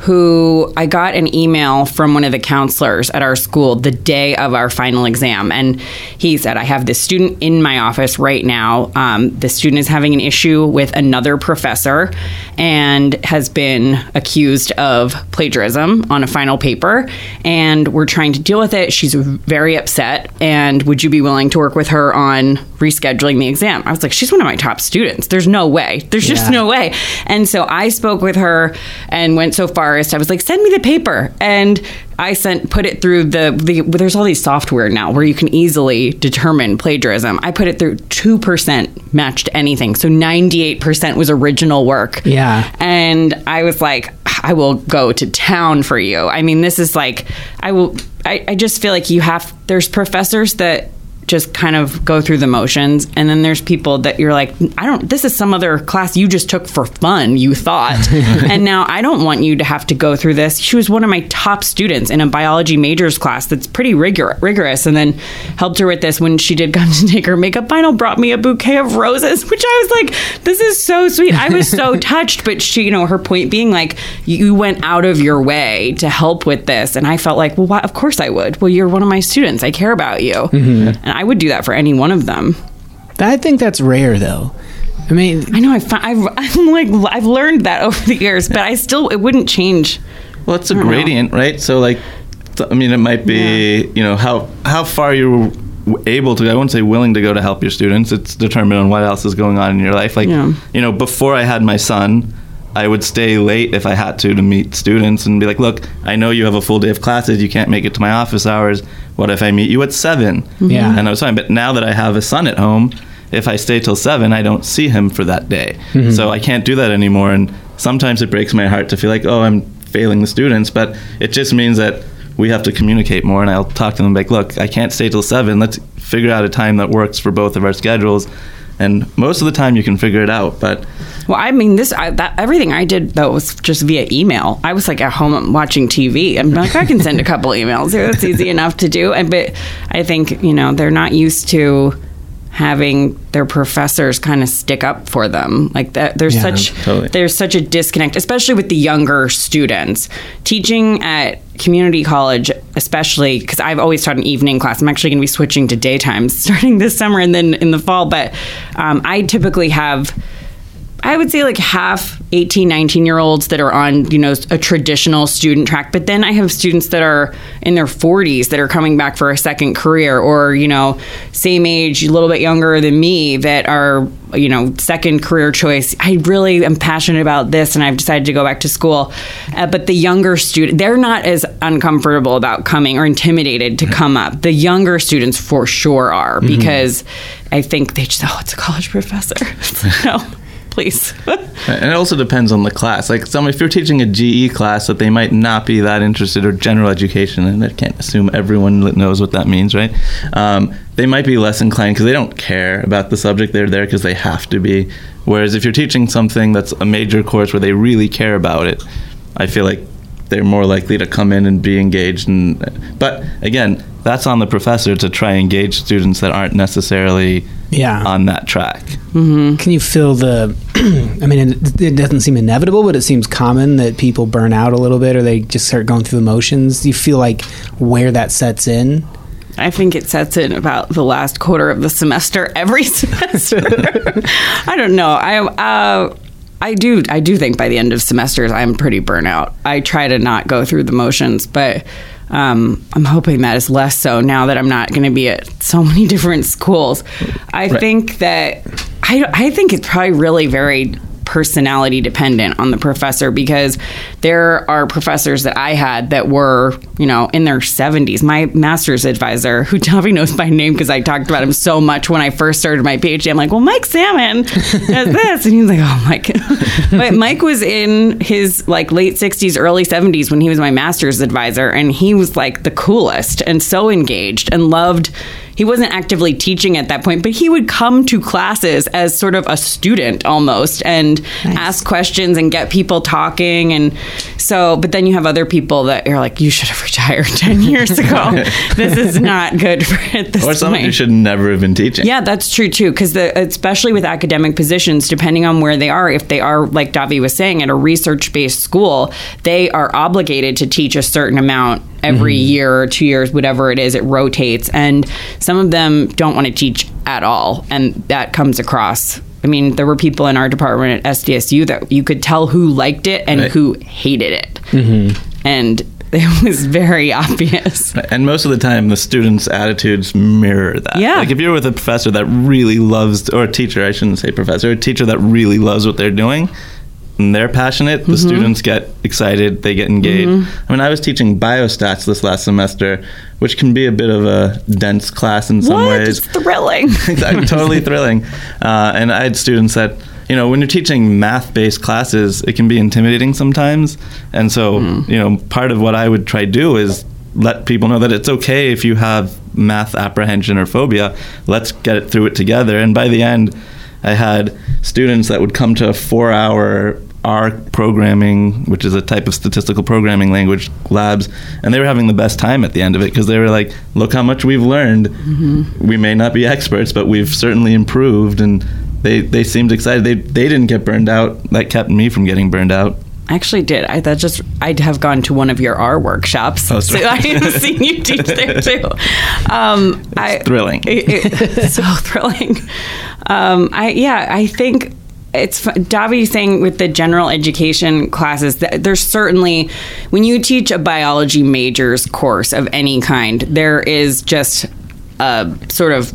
who I got an email from one of the counselors at our school the day of our final exam. And he said, I have this student in my office right now. Um, the student is having an issue with another professor and has been accused of plagiarism on a final paper. And we're trying to deal with it. She's very upset. And would you be willing to work with her on rescheduling the exam? I was like, she's one of my top students. There's no way. There's just no way. And so I spoke with her and went so far as I was like, send me the paper. And I sent put it through the, the there's all these software now where you can easily determine plagiarism. I put it through two percent matched anything. So ninety eight percent was original work. Yeah. And I was like, I will go to town for you. I mean, this is like I will I, I just feel like you have there's professors that just kind of go through the motions. And then there's people that you're like I don't this is some other class you just took for fun you thought. And now I don't want you to have to go through this. She was one of my top students in a biology majors class that's pretty rigor- rigorous and then helped her with this when she did come to take her makeup final brought me a bouquet of roses which I was like this is so sweet. I was so touched but she you know her point being like you went out of your way to help with this. And I felt like well why, of course I would. Well you're one of my students. I care about you. Mm-hmm. And I would do that for any one of them. I think that's rare, though. I mean, I know I fi- I've, I'm like I've learned that over the years, but I still it wouldn't change. Well, it's a don't know. gradient, right? So like, th- I mean, it might be you know how how far you're able to. I wouldn't say willing to go to help your students. It's determined on what else is going on in your life. Like Yeah. you know, before I had my son. I would stay late if I had to to meet students and be like, "Look, I know you have a full day of classes. You can't make it to my office hours. What if I meet you at 7? Mm-hmm. Yeah. and I was fine. But now that I have a son at home, if I stay till seven, I don't see him for that day. Mm-hmm. So I can't do that anymore. And sometimes it breaks my heart to feel like, oh, I'm failing the students. But it just means that we have to communicate more. And I'll talk to them like, look, I can't stay till seven. Let's figure out a time that works for both of our schedules. And most of the time, you can figure it out. But Well, I mean, this I, that everything I did though was just via email. I was like at home watching TV. I'm like, I can send a couple emails. That's easy enough to do. And but I think you know they're not used to having their professors kind of stick up for them. Like that there's Yeah, such totally. there's such a disconnect especially with the younger students. Teaching at community college especially because i've always taught an evening class. I'm actually going to be switching to daytime starting this summer and then in the fall but um, i typically have I would say like half 18, 19 year olds that are on, you know, a traditional student track. But then I have students that are in their 40s that are coming back for a second career or, you know, same age, a little bit younger than me that are, you know, second career choice. I really am passionate about this and I've decided to go back to school. Uh, but the younger student, they're not as uncomfortable about coming or intimidated to come up. The younger students for sure are because I think they just, oh, it's a college professor. No please. And it also depends on the class. Like some, if you're teaching a GE class that they might not be that interested, or general education, and I can't assume everyone knows what that means, right? Um, they might be less inclined because they don't care about the subject. They're there because they have to be. Whereas if you're teaching something that's a major course where they really care about it, I feel like they're more likely to come in and be engaged. And but again, that's on the professor to try and engage students that aren't necessarily Yeah. on that track. Can you feel the? I mean, it, it doesn't seem inevitable, but it seems common that people burn out a little bit, or they just start going through the motions. Do you feel like where that sets in? I think it sets in about the last quarter of the semester every semester. I don't know. I uh, I do I do think by the end of semesters I'm pretty burnout. I try to not go through the motions, but um, I'm hoping that is less so now that I'm not going to be at so many different schools. I think that I I think it's probably really very personality dependent on the professor because there are professors that I had that were, you know, in their 70s. My master's advisor, who Davi knows by name because I talked about him so much when I first started my PhD, I'm like, well, Mike Salmon does this. And he's like, oh, Mike. but Mike was in his like late 60s, early 70s when he was my master's advisor. And he was like the coolest and so engaged and loved he wasn't actively teaching at that point, but he would come to classes as sort of a student almost and ask questions and get people talking. And so, but then you have other people that are like, you should have retired 10 years ago. this is not good for at this Or someone who should never have been teaching. Yeah, that's true too. Because especially with academic positions, depending on where they are, if they are like Davi was saying at a research-based school, they are obligated to teach a certain amount every mm-hmm. year or two years, whatever it is. It rotates, and some of them don't want to teach at all, and that comes across. I mean, there were people in our department at SDSU that you could tell who liked it and Right. who hated it, mm-hmm. and it was very obvious. And most of the time, the students' attitudes mirror that. Yeah. Like if you're with a professor that really loves, or a teacher, I shouldn't say professor, a teacher that really loves what they're doing, and they're passionate, Mm-hmm. the students get excited, they get engaged. I mean, I was teaching biostats this last semester, which can be a bit of a dense class in some What? ways. It's thrilling. exactly, totally thrilling. Uh, and I had students that, you know, when you're teaching math-based classes, it can be intimidating sometimes. And so, you know, part of what I would try to do is let people know that it's okay if you have math apprehension or phobia. Let's get it through it together. And by the end, I had students that would come to a four-hour R programming, which is a type of statistical programming language labs, and they were having the best time at the end of it because they were like, "Look how much we've learned. We may not be experts, but we've certainly improved." And they they seemed excited. They they didn't get burned out. That kept me from getting burned out. I actually did. I that just I'd have gone to one of your R workshops. Oh, so sorry. I have seen you teach there too. Um, I, thrilling. it- it- so thrilling. Um, I yeah, I think it's Davi saying with the general education classes that there's certainly when you teach a biology majors course of any kind, there is just a sort of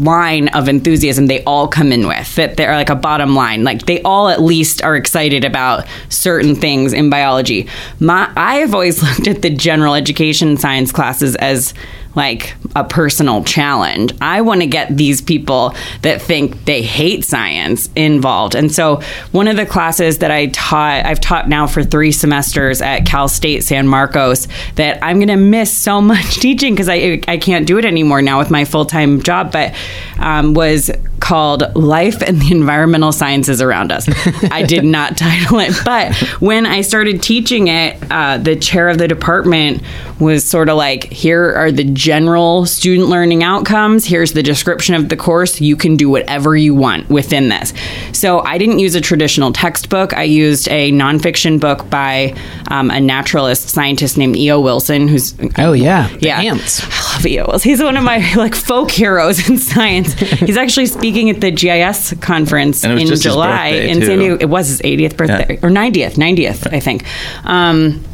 line of enthusiasm they all come in with that they're like a bottom line like they all at least are excited about certain things in biology. My i have always looked at the general education science classes as like a personal challenge. I want to get these people that think they hate science involved. And so one of the classes that I taught, I've taught now for three semesters at Cal State San Marcos that I'm going to miss so much teaching because I, I can't do it anymore now with my full time job, but um, was called Life and the Environmental Sciences Around Us. I did not title it, but when I started teaching it, uh, the chair of the department was sort of like, here are the general student learning outcomes. Here's the description of the course. You can do whatever you want within this. So I didn't use a traditional textbook. I used a nonfiction book by um, a naturalist scientist named E.O. Wilson, who's Oh yeah, yeah. ants. I love EOS. He's one of my like folk heroes in science. He's actually speaking at the GIS conference And it was in July in San. Diego. It was his 80th birthday or 90th, 90th, I think. Um,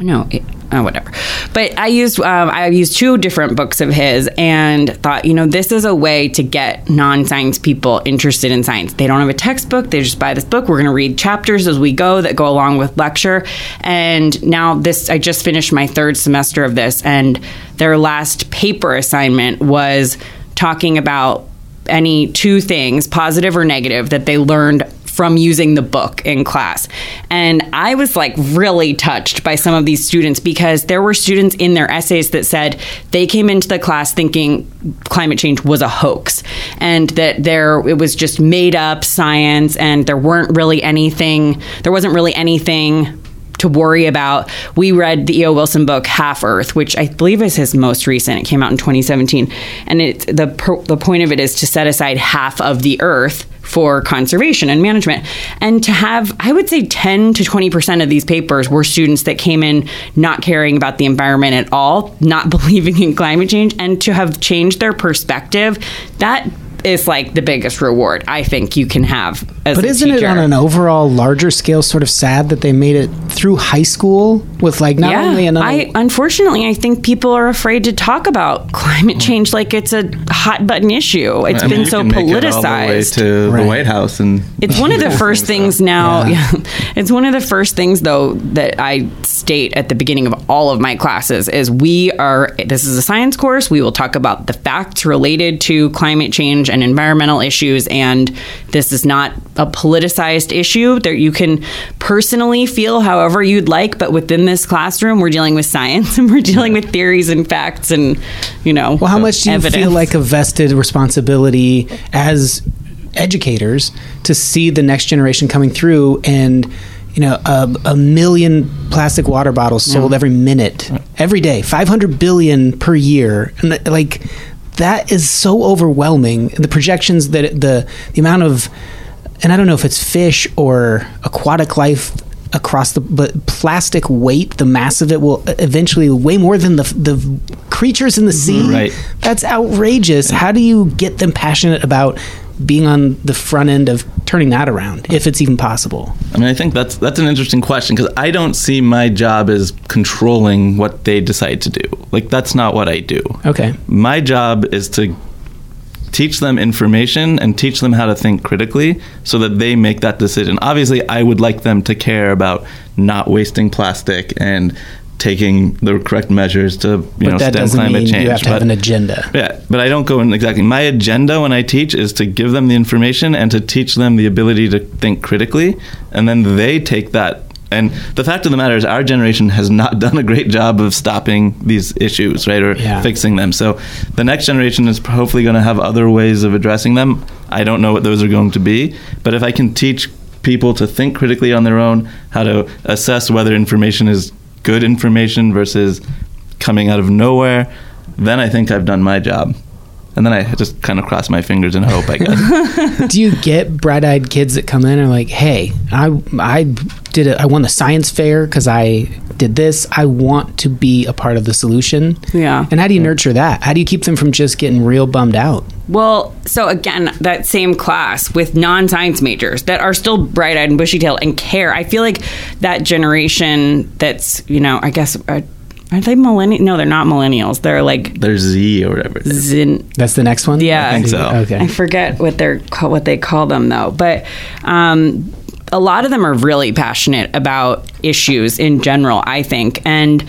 no. It, Oh, whatever. But I used um, I used two different books of his and thought, you know, this is a way to get non-science people interested in science. They don't have a textbook; they just buy this book. We're going to read chapters as we go that go along with lecture. And now this, I just finished my third semester of this, and their last paper assignment was talking about any two things, positive or negative, that they learned from using the book in class. And I was like really touched by some of these students because there were students in their essays that said they came into the class thinking climate change was a hoax and that there it was just made up science and there weren't really anything there wasn't really anything to worry about. We read the E.O. Wilson book Half Earth, which I believe is his most recent. It came out in 2017, and it the the point of it is to set aside half of the Earth for conservation and management, and to have I would say 10 to 20 percent of these papers were students that came in not caring about the environment at all, not believing in climate change, and to have changed their perspective. That is like the biggest reward I think you can have as But a isn't it on an overall larger scale sort of sad that they made it through high school with like not only an I unfortunately I think people are afraid to talk about climate change like it's a hot button issue. It's I mean, been you so can make it all the way politicized. to Right. the White House, and It's one of the first things now. Yeah. Yeah. It's one of the first things though that I state at the beginning of all of my classes is we are this is a science course. We will talk about the facts related to climate change and environmental issues and this is not a politicized issue that you can personally feel however you'd like, but within this classroom we're dealing with science and we're dealing with theories and facts and you know Well, how much do you evidence. feel like a vested responsibility as educators to see the next generation coming through and you know a, a million plastic water bottles sold every minute every day 500 billion per year? And like that is so overwhelming the projections that the the amount of and I don't know if it's fish or aquatic life across the but plastic weight the mass of it will eventually way more than the the creatures in the sea Right. that's outrageous how do you get them passionate about being on the front end of turning that around if it's even possible I mean, I think that's that's an interesting question because I don't see my job as controlling what they decide to do. Like that's not what I do. okay My job is to teach them information and teach them how to think critically so that they make that decision. Obviously, I would like them to care about not wasting plastic and taking the correct measures to you but know that stem doesn't climate mean change. you have to have an agenda yeah, but I don't go in exactly. My agenda when I teach is to give them the information and to teach them the ability to think critically, and then they take that. And the fact of the matter is, our generation has not done a great job of stopping these issues, right, or Yeah. fixing them. So the next generation is hopefully going to have other ways of addressing them. I don't know what those are going to be, but if I can teach people to think critically on their own, how to assess whether information is good information versus coming out of nowhere, then I think I've done my job. And then I just kind of cross my fingers and hope. I guess. Do you get bright-eyed kids that come in and are like, "Hey, I I did it. I won the science fair because I did this. I want to be a part of the solution." Yeah. And how do you nurture that? How do you keep them from just getting real bummed out? Well, so again, that same class with non science majors that are still bright eyed and bushy tailed and care. I feel like that generation that's, you know, I guess, are, are they millennials? No, they're not millennials. They're like they're Z or whatever. It is. Zin. That's the next one. Yeah. I think so. Okay. I forget what they're call, what they call them though, but um, a lot of them are really passionate about issues in general. I think, and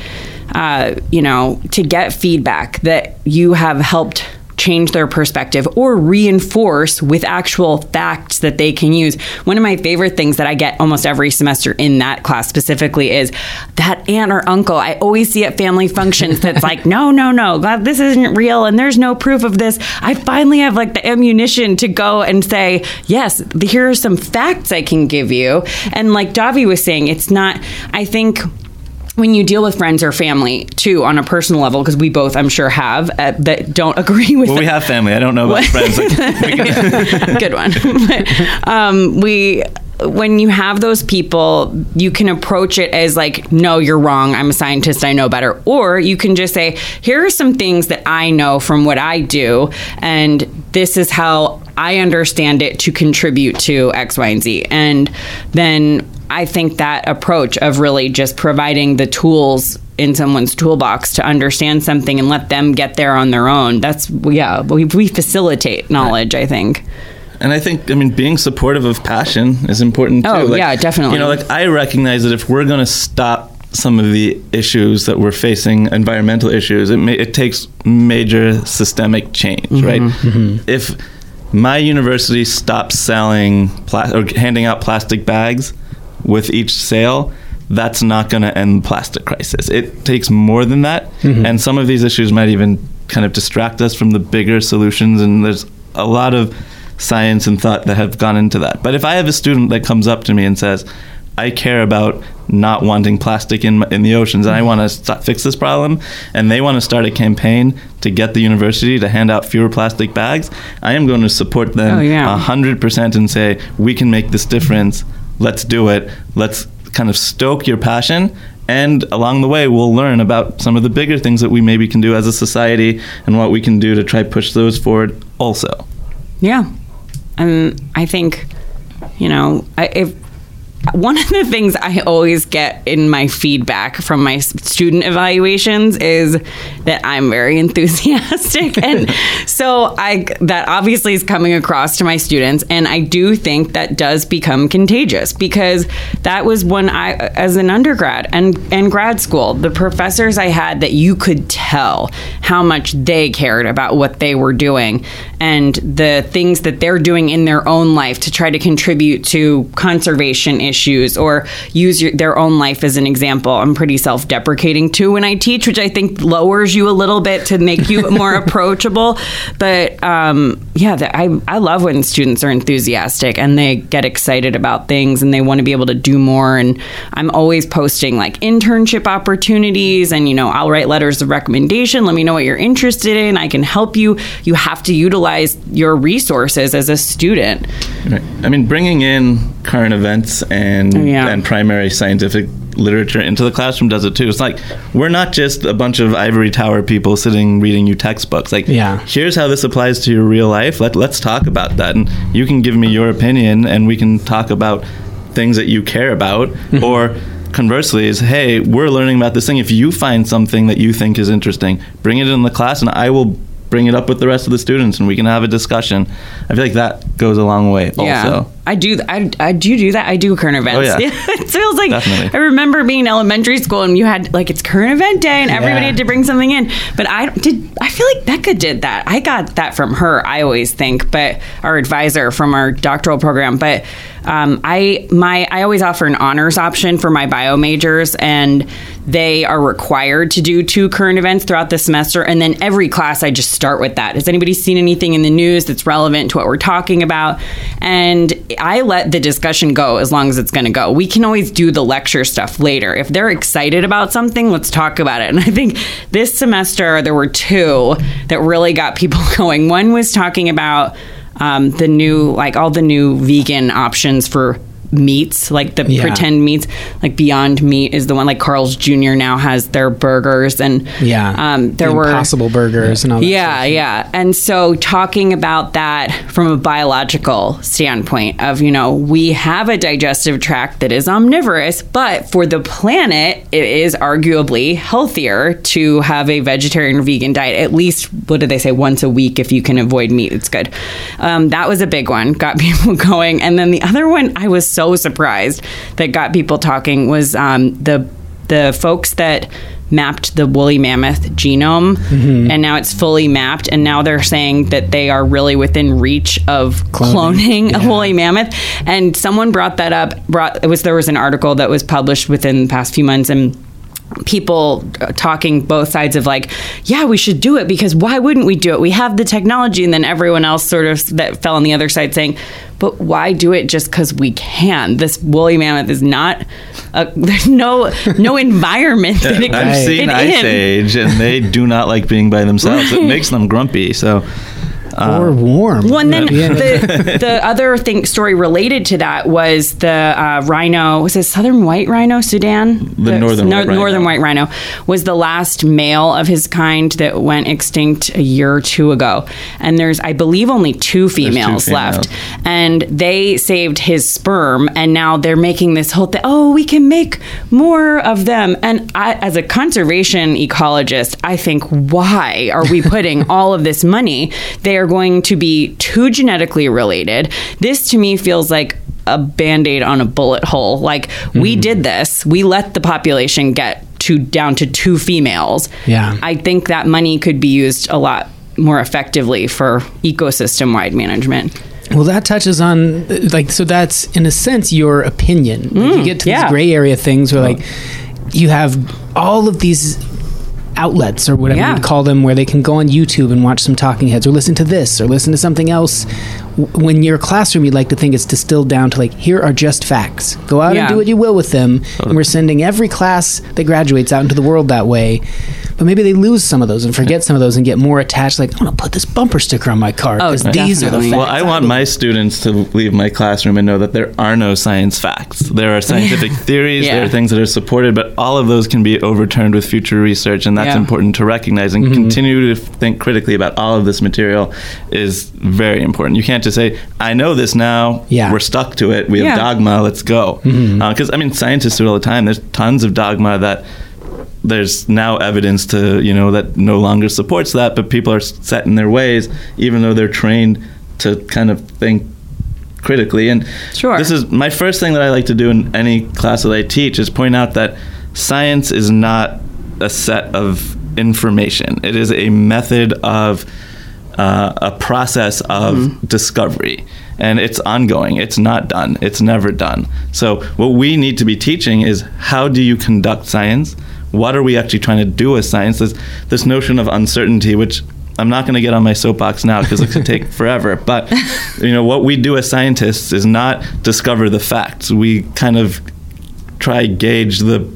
uh, you know, to get feedback that you have helped change their perspective or reinforce with actual facts that they can use. One of my favorite things that I get almost every semester in that class specifically is that aunt or uncle I always see at family functions that's like, no, no, no, God, this isn't real and there's no proof of this. I finally have like the ammunition to go and say, yes, here are some facts I can give you. And like Davi was saying, it's not, I think when you deal with friends or family too on a personal level because we both i'm sure have uh, that don't agree with Well, we have family. I don't know about friends. Like, good one. But, um, we when you have those people you can approach it as like no you're wrong. I'm a scientist. I know better. Or you can just say here are some things that i know from what i do and this is how i understand it to contribute to x y and z. And then i think that approach of really just providing the tools in someone's toolbox to understand something and let them get there on their own that's yeah we, we facilitate knowledge i think And I think, I mean, being supportive of passion is important too. Oh, yeah, definitely. You know, like I recognize that if we're going to stop some of the issues that we're facing, environmental issues, it, may, it takes major systemic change, mm-hmm. right? Mm-hmm. If my university stops selling pla- or handing out plastic bags with each sale, that's not going to end the plastic crisis. It takes more than that, mm-hmm. and some of these issues might even kind of distract us from the bigger solutions. And there's a lot of science and thought that have gone into that. But if I have a student that comes up to me and says, I care about not wanting plastic in, in the oceans and I want to st- fix this problem, and they want to start a campaign to get the university to hand out fewer plastic bags, I am going to support them Oh, yeah. 100% and say, we can make this difference. Let's do it. Let's kind of stoke your passion. And along the way, we'll learn about some of the bigger things that we maybe can do as a society and what we can do to try push those forward also. Yeah. And I think, you know, if one of the things I always get in my feedback from my student evaluations is that I'm very enthusiastic. and so I that obviously is coming across to my students and I do think that does become contagious because that was when I as an undergrad and and grad school, the professors I had that you could tell how much they cared about what they were doing and the things that they're doing in their own life to try to contribute to conservation issues or use your, their own life as an example. I'm pretty self deprecating too when I teach, which I think lowers you a little bit to make you more approachable. But um, yeah, the, I, I love when students are enthusiastic and they get excited about things and they want to be able to do more. And I'm always posting like internship opportunities and, you know, I'll write letters of recommendation. Let me know what you're interested in. I can help you. You have to utilize your resources as a student. Right. I mean, bringing in current events and Yeah. and primary scientific literature into the classroom does it too. It's like we're not just a bunch of ivory tower people sitting reading you textbooks. Like, Yeah. here's how this applies to your real life. Let let's talk about that, and you can give me your opinion, and we can talk about things that you care about, mm-hmm. or. Conversely, is hey, we're learning about this thing. If you find something that you think is interesting, bring it in the class, and I will bring it up with the rest of the students, and we can have a discussion. I feel like that goes a long way. Yeah, Also, I do. I, I do do that. I do current events. Oh, yeah. it feels like Definitely. I remember being in elementary school and you had like it's current event day and everybody Yeah. had to bring something in. But I did. I feel like Becca did that. I got that from her. I always think, but our advisor from our doctoral program. But um, I my I always offer an honors option for my bio majors, and they are required to do two current events throughout the semester. And then every class, I just start with that. Has anybody seen anything in the news that's relevant to what we're talking about? And I let the discussion go as long as it's going to go. We can always do the lecture stuff later. If they're excited about something, let's talk about it. And I think this semester, there were two that really got people going. One was talking about um, the new, like all the new vegan options for meats, like the Yeah. pretend meats, like Beyond Meat is the one. Like Carl's Jr. now has their burgers, and Yeah. um, there The were Impossible burgers and all that. yeah, stuff. yeah. And so talking about that from a biological standpoint of, you know, we have a digestive tract that is omnivorous, but for the planet, it is arguably healthier to have a vegetarian or vegan diet. At least, what did they say? Once a week, if you can avoid meat, it's good. Um, that was a big one, got people going. And then the other one, I was so surprised that got people talking was um, the the folks that mapped the woolly mammoth genome and now it's fully mapped and now they're saying that they are really within reach of Cloning. cloning, a woolly mammoth. And someone brought that up brought it was there was an article that was published within the past few months and people uh, talking both sides of like yeah we should do it because why wouldn't we do it we have the technology and then everyone else sort of that fell on the other side saying but why do it just because we can this woolly mammoth is not a, there's no no environment that it can I've seen fit Ice in. Age, and they do not like being by themselves. It makes them grumpy. So, or warm. Well, and then Yeah. the, the other thing story related to that was the uh, rhino. Was it southern white rhino, Sudan? The northern white rhino. northern white rhino was the last male of his kind that went extinct a year or two ago. And there's, I believe, only two females, females. left, and they saved his sperm. And now they're making this whole thing. Oh, we can make more of them. And I, as a conservation ecologist, I think, why are we putting all of this money? They are going to be too genetically related. This to me feels like a band aid on a bullet hole. Like, we did this, we let the population get to down to two females. Yeah. I think that money could be used a lot more effectively for ecosystem wide management. Well, that touches on like so. That's in a sense your opinion. Like, you get to Mm, yeah. these gray area things where like you have all of these outlets or whatever Yeah. you'd call them where they can go on YouTube and watch some talking heads or listen to this or listen to something else. When your classroom, you'd like to think it's distilled down to like here are just facts. Go out Yeah. and do what you will with them. And we're sending every class that graduates out into the world that way. But maybe they lose some of those and forget some of those and get more attached. Like I'm gonna put this bumper sticker on my car Oh, because these are the definitely. facts. well, I want my students to leave my classroom and know that there are no science facts. There are scientific theories, there are things that are supported, but all of those can be overturned with future research, and that's Yeah. important to recognize and mm-hmm. continue to think critically about all of this material is very important. You can't just say, I know this now, Yeah. we're stuck to it, we have dogma, let's go. Mm-hmm. Uh, because, I mean, scientists do it all the time. There's tons of dogma that there's now evidence to you know that no longer supports that but people are set in their ways even though they're trained to kind of think critically. And Sure. this is my first thing that i like to do in any class that i teach is point out that science is not a set of information. It is a method of uh, a process of discovery. And it's ongoing. It's not done. It's never done. So what we need to be teaching is how do you conduct science what are we actually trying to do with science? This, this notion of uncertainty which i'm not going to get on my soapbox now because it could take forever but you know what we do as scientists is not discover the facts. We kind of try gauge the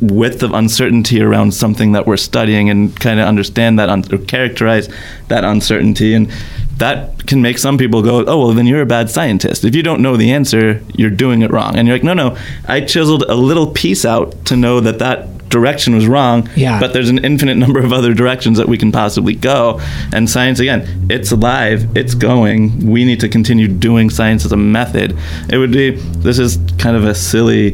width of uncertainty around something that we're studying and kind of understand that un- or characterize that uncertainty and that can make some people go oh well then you're a bad scientist. If you don't know the answer you're doing it wrong. And you're like no no. I chiseled a little piece out to know that that direction was wrong Yeah. but there's an infinite number of other directions that we can possibly go and science again it's alive it's going we need to continue doing science as a method it would be this is kind of a silly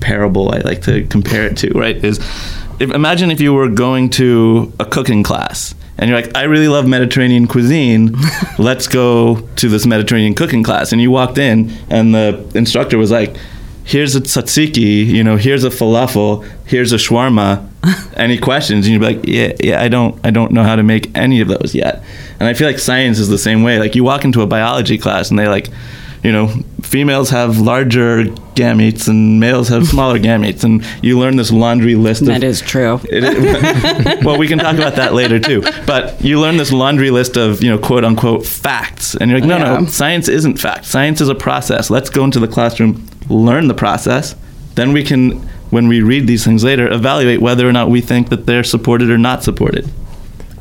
parable I like to compare it to, right? Is if, imagine if you were going to a cooking class and you're like, I really love Mediterranean cuisine. Let's go to this Mediterranean cooking class. And you walked in and the instructor was like, Here's a tzatziki, you know, here's a falafel, here's a shawarma. Any questions? And you'd be like, Yeah, yeah, I don't I don't know how to make any of those yet. And I feel like science is the same way. Like you walk into a biology class and they like you know, females have larger gametes and males have smaller gametes, and you learn this laundry list of That is true. it well, we can talk about that later too. But you learn this laundry list of you know quote unquote facts, and you're like, no, Yeah. no, science isn't fact. Science is a process. Let's go into the classroom, learn the process, then we can, when we read these things later, evaluate whether or not we think that they're supported or not supported.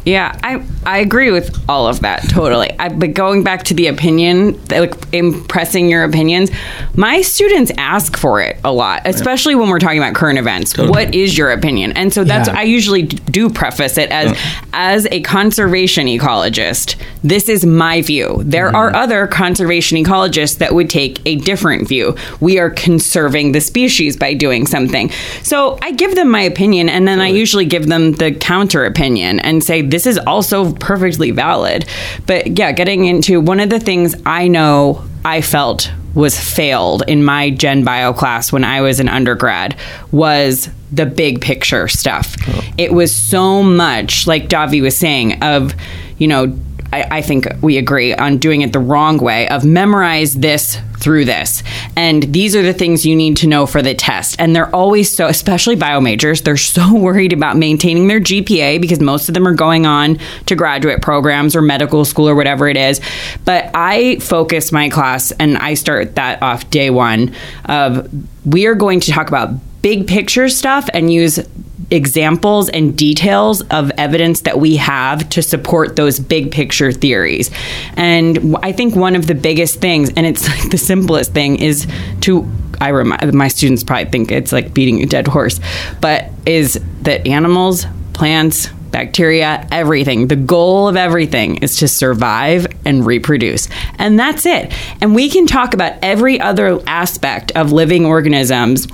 Yeah, I I agree with all of that totally. I, but going back to the opinion, like impressing your opinions, my students ask for it a lot, especially when we're talking about current events. What is your opinion? And so that's Yeah. I usually do preface it as as a conservation ecologist. This is my view. There mm-hmm. are other conservation ecologists that would take a different view. We are conserving the species by doing something. So I give them my opinion, and then I usually give them the counter opinion and say this is also perfectly valid. But yeah, getting into one of the things I know I felt was failed in my gen bio class when I was an undergrad was the big picture stuff. Oh. It was so much, like Davi was saying, of, you know, I, I think we agree on doing it the wrong way of memorize this through this. And these are the things you need to know for the test. And they're always so, especially bio majors, they're so worried about maintaining their GPA because most of them are going on to graduate programs or medical school or whatever it is. But I focus my class and I start that off day one of we are going to talk about big picture stuff and use examples and details of evidence that we have to support those big picture theories. And I think one of the biggest things, and it's like the simplest thing, is to I remind my students probably think it's like beating a dead horse, but is that animals, plants, bacteria, everything. The goal of everything is to survive and reproduce. And that's it. And we can talk about every other aspect of living organisms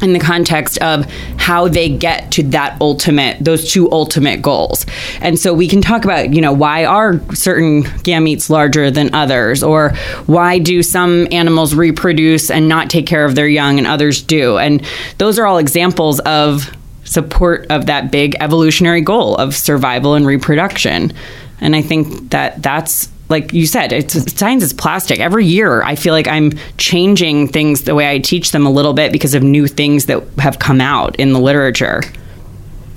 in the context of how they get to that ultimate those two ultimate goals. And so we can talk about you know why are certain gametes larger than others or why do some animals reproduce and not take care of their young and others do? And those are all examples of support of that big evolutionary goal of survival and reproduction. And i think that that's like you said, it's science is plastic. Every year, I feel like I'm changing things the way I teach them a little bit because of new things that have come out in the literature.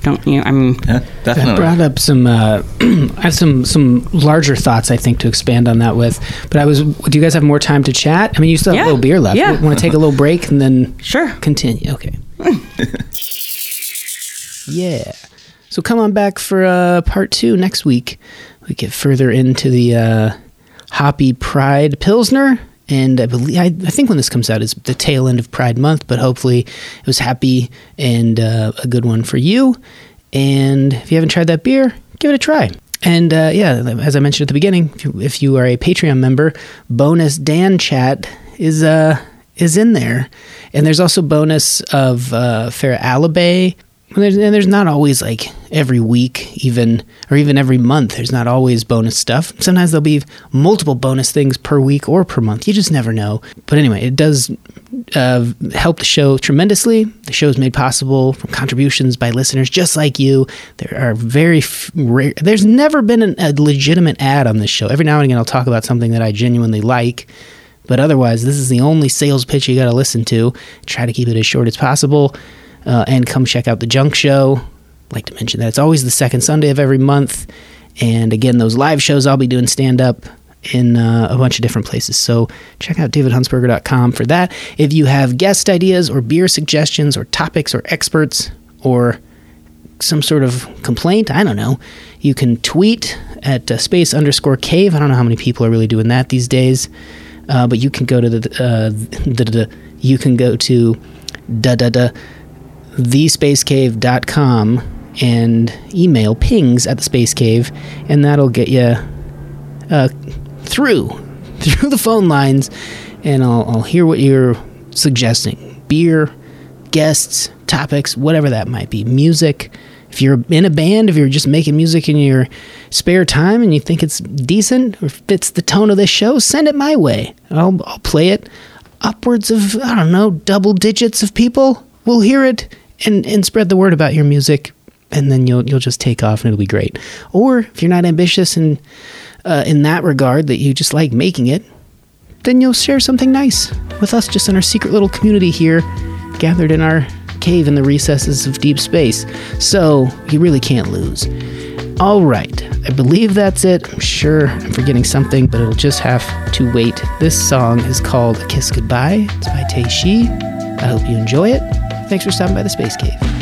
Don't you? I mean, Yeah, That definitely. brought up some. Uh, I have some some larger thoughts I think to expand on that with. But I was. Do you guys have more time to chat? I mean, you still have Yeah, a little beer left. yeah. Want to take a little break and then sure. continue? Okay. yeah. So come on back for uh, part two next week. We get further into the uh, Hoppy Pride Pilsner. And I believe I, I think when this comes out is the tail end of Pride Month, but hopefully it was happy and uh, a good one for you. And if you haven't tried that beer, give it a try. And uh, yeah, as I mentioned at the beginning, if you, if you are a Patreon member, bonus Dan chat is uh is in there, and there's also bonus of uh, Farrah Alabay. And there's, and there's not always like every week, even or even every month. There's not always bonus stuff. Sometimes there'll be multiple bonus things per week or per month. You just never know. But anyway, it does uh, help the show tremendously. The show is made possible from contributions by listeners just like you. There are very f- rare. There's never been an, a legitimate ad on this show. Every now and again, I'll talk about something that I genuinely like. But otherwise, this is the only sales pitch you got to listen to. Try to keep it as short as possible. Uh, and come check out the Junk Show. like to mention that it's always the second Sunday of every month. And again, those live shows, I'll be doing stand up in uh, a bunch of different places. So check out davidhuntsberger.com for that. If you have guest ideas or beer suggestions or topics or experts or some sort of complaint, I don't know, you can tweet at uh, space underscore cave. I don't know how many people are really doing that these days. Uh, but you can go to the, uh, the, the you can go to da da da thespacecave.com and email pings at the space cave and that'll get you uh, through through the phone lines and I'll, I'll hear what you're suggesting. Beer guests topics whatever that might be. Music. If you're in a band if you're just making music in your spare time and you think it's decent or fits the tone of this show send it my way. I'll, I'll play it upwards of i don't know double digits of people will hear it and, and spread the word about your music and then you'll you'll just take off and it'll be great or if you're not ambitious in uh, in that regard that you just like making it then you'll share something nice with us just in our secret little community here, gathered in our cave in the recesses of deep space. So you really can't lose. All right, I believe that's it. I'm sure I'm forgetting something, but it'll just have to wait. This song is called A Kiss Goodbye. It's by Tay Shi. I hope you enjoy it. Thanks for stopping by the Space Cave.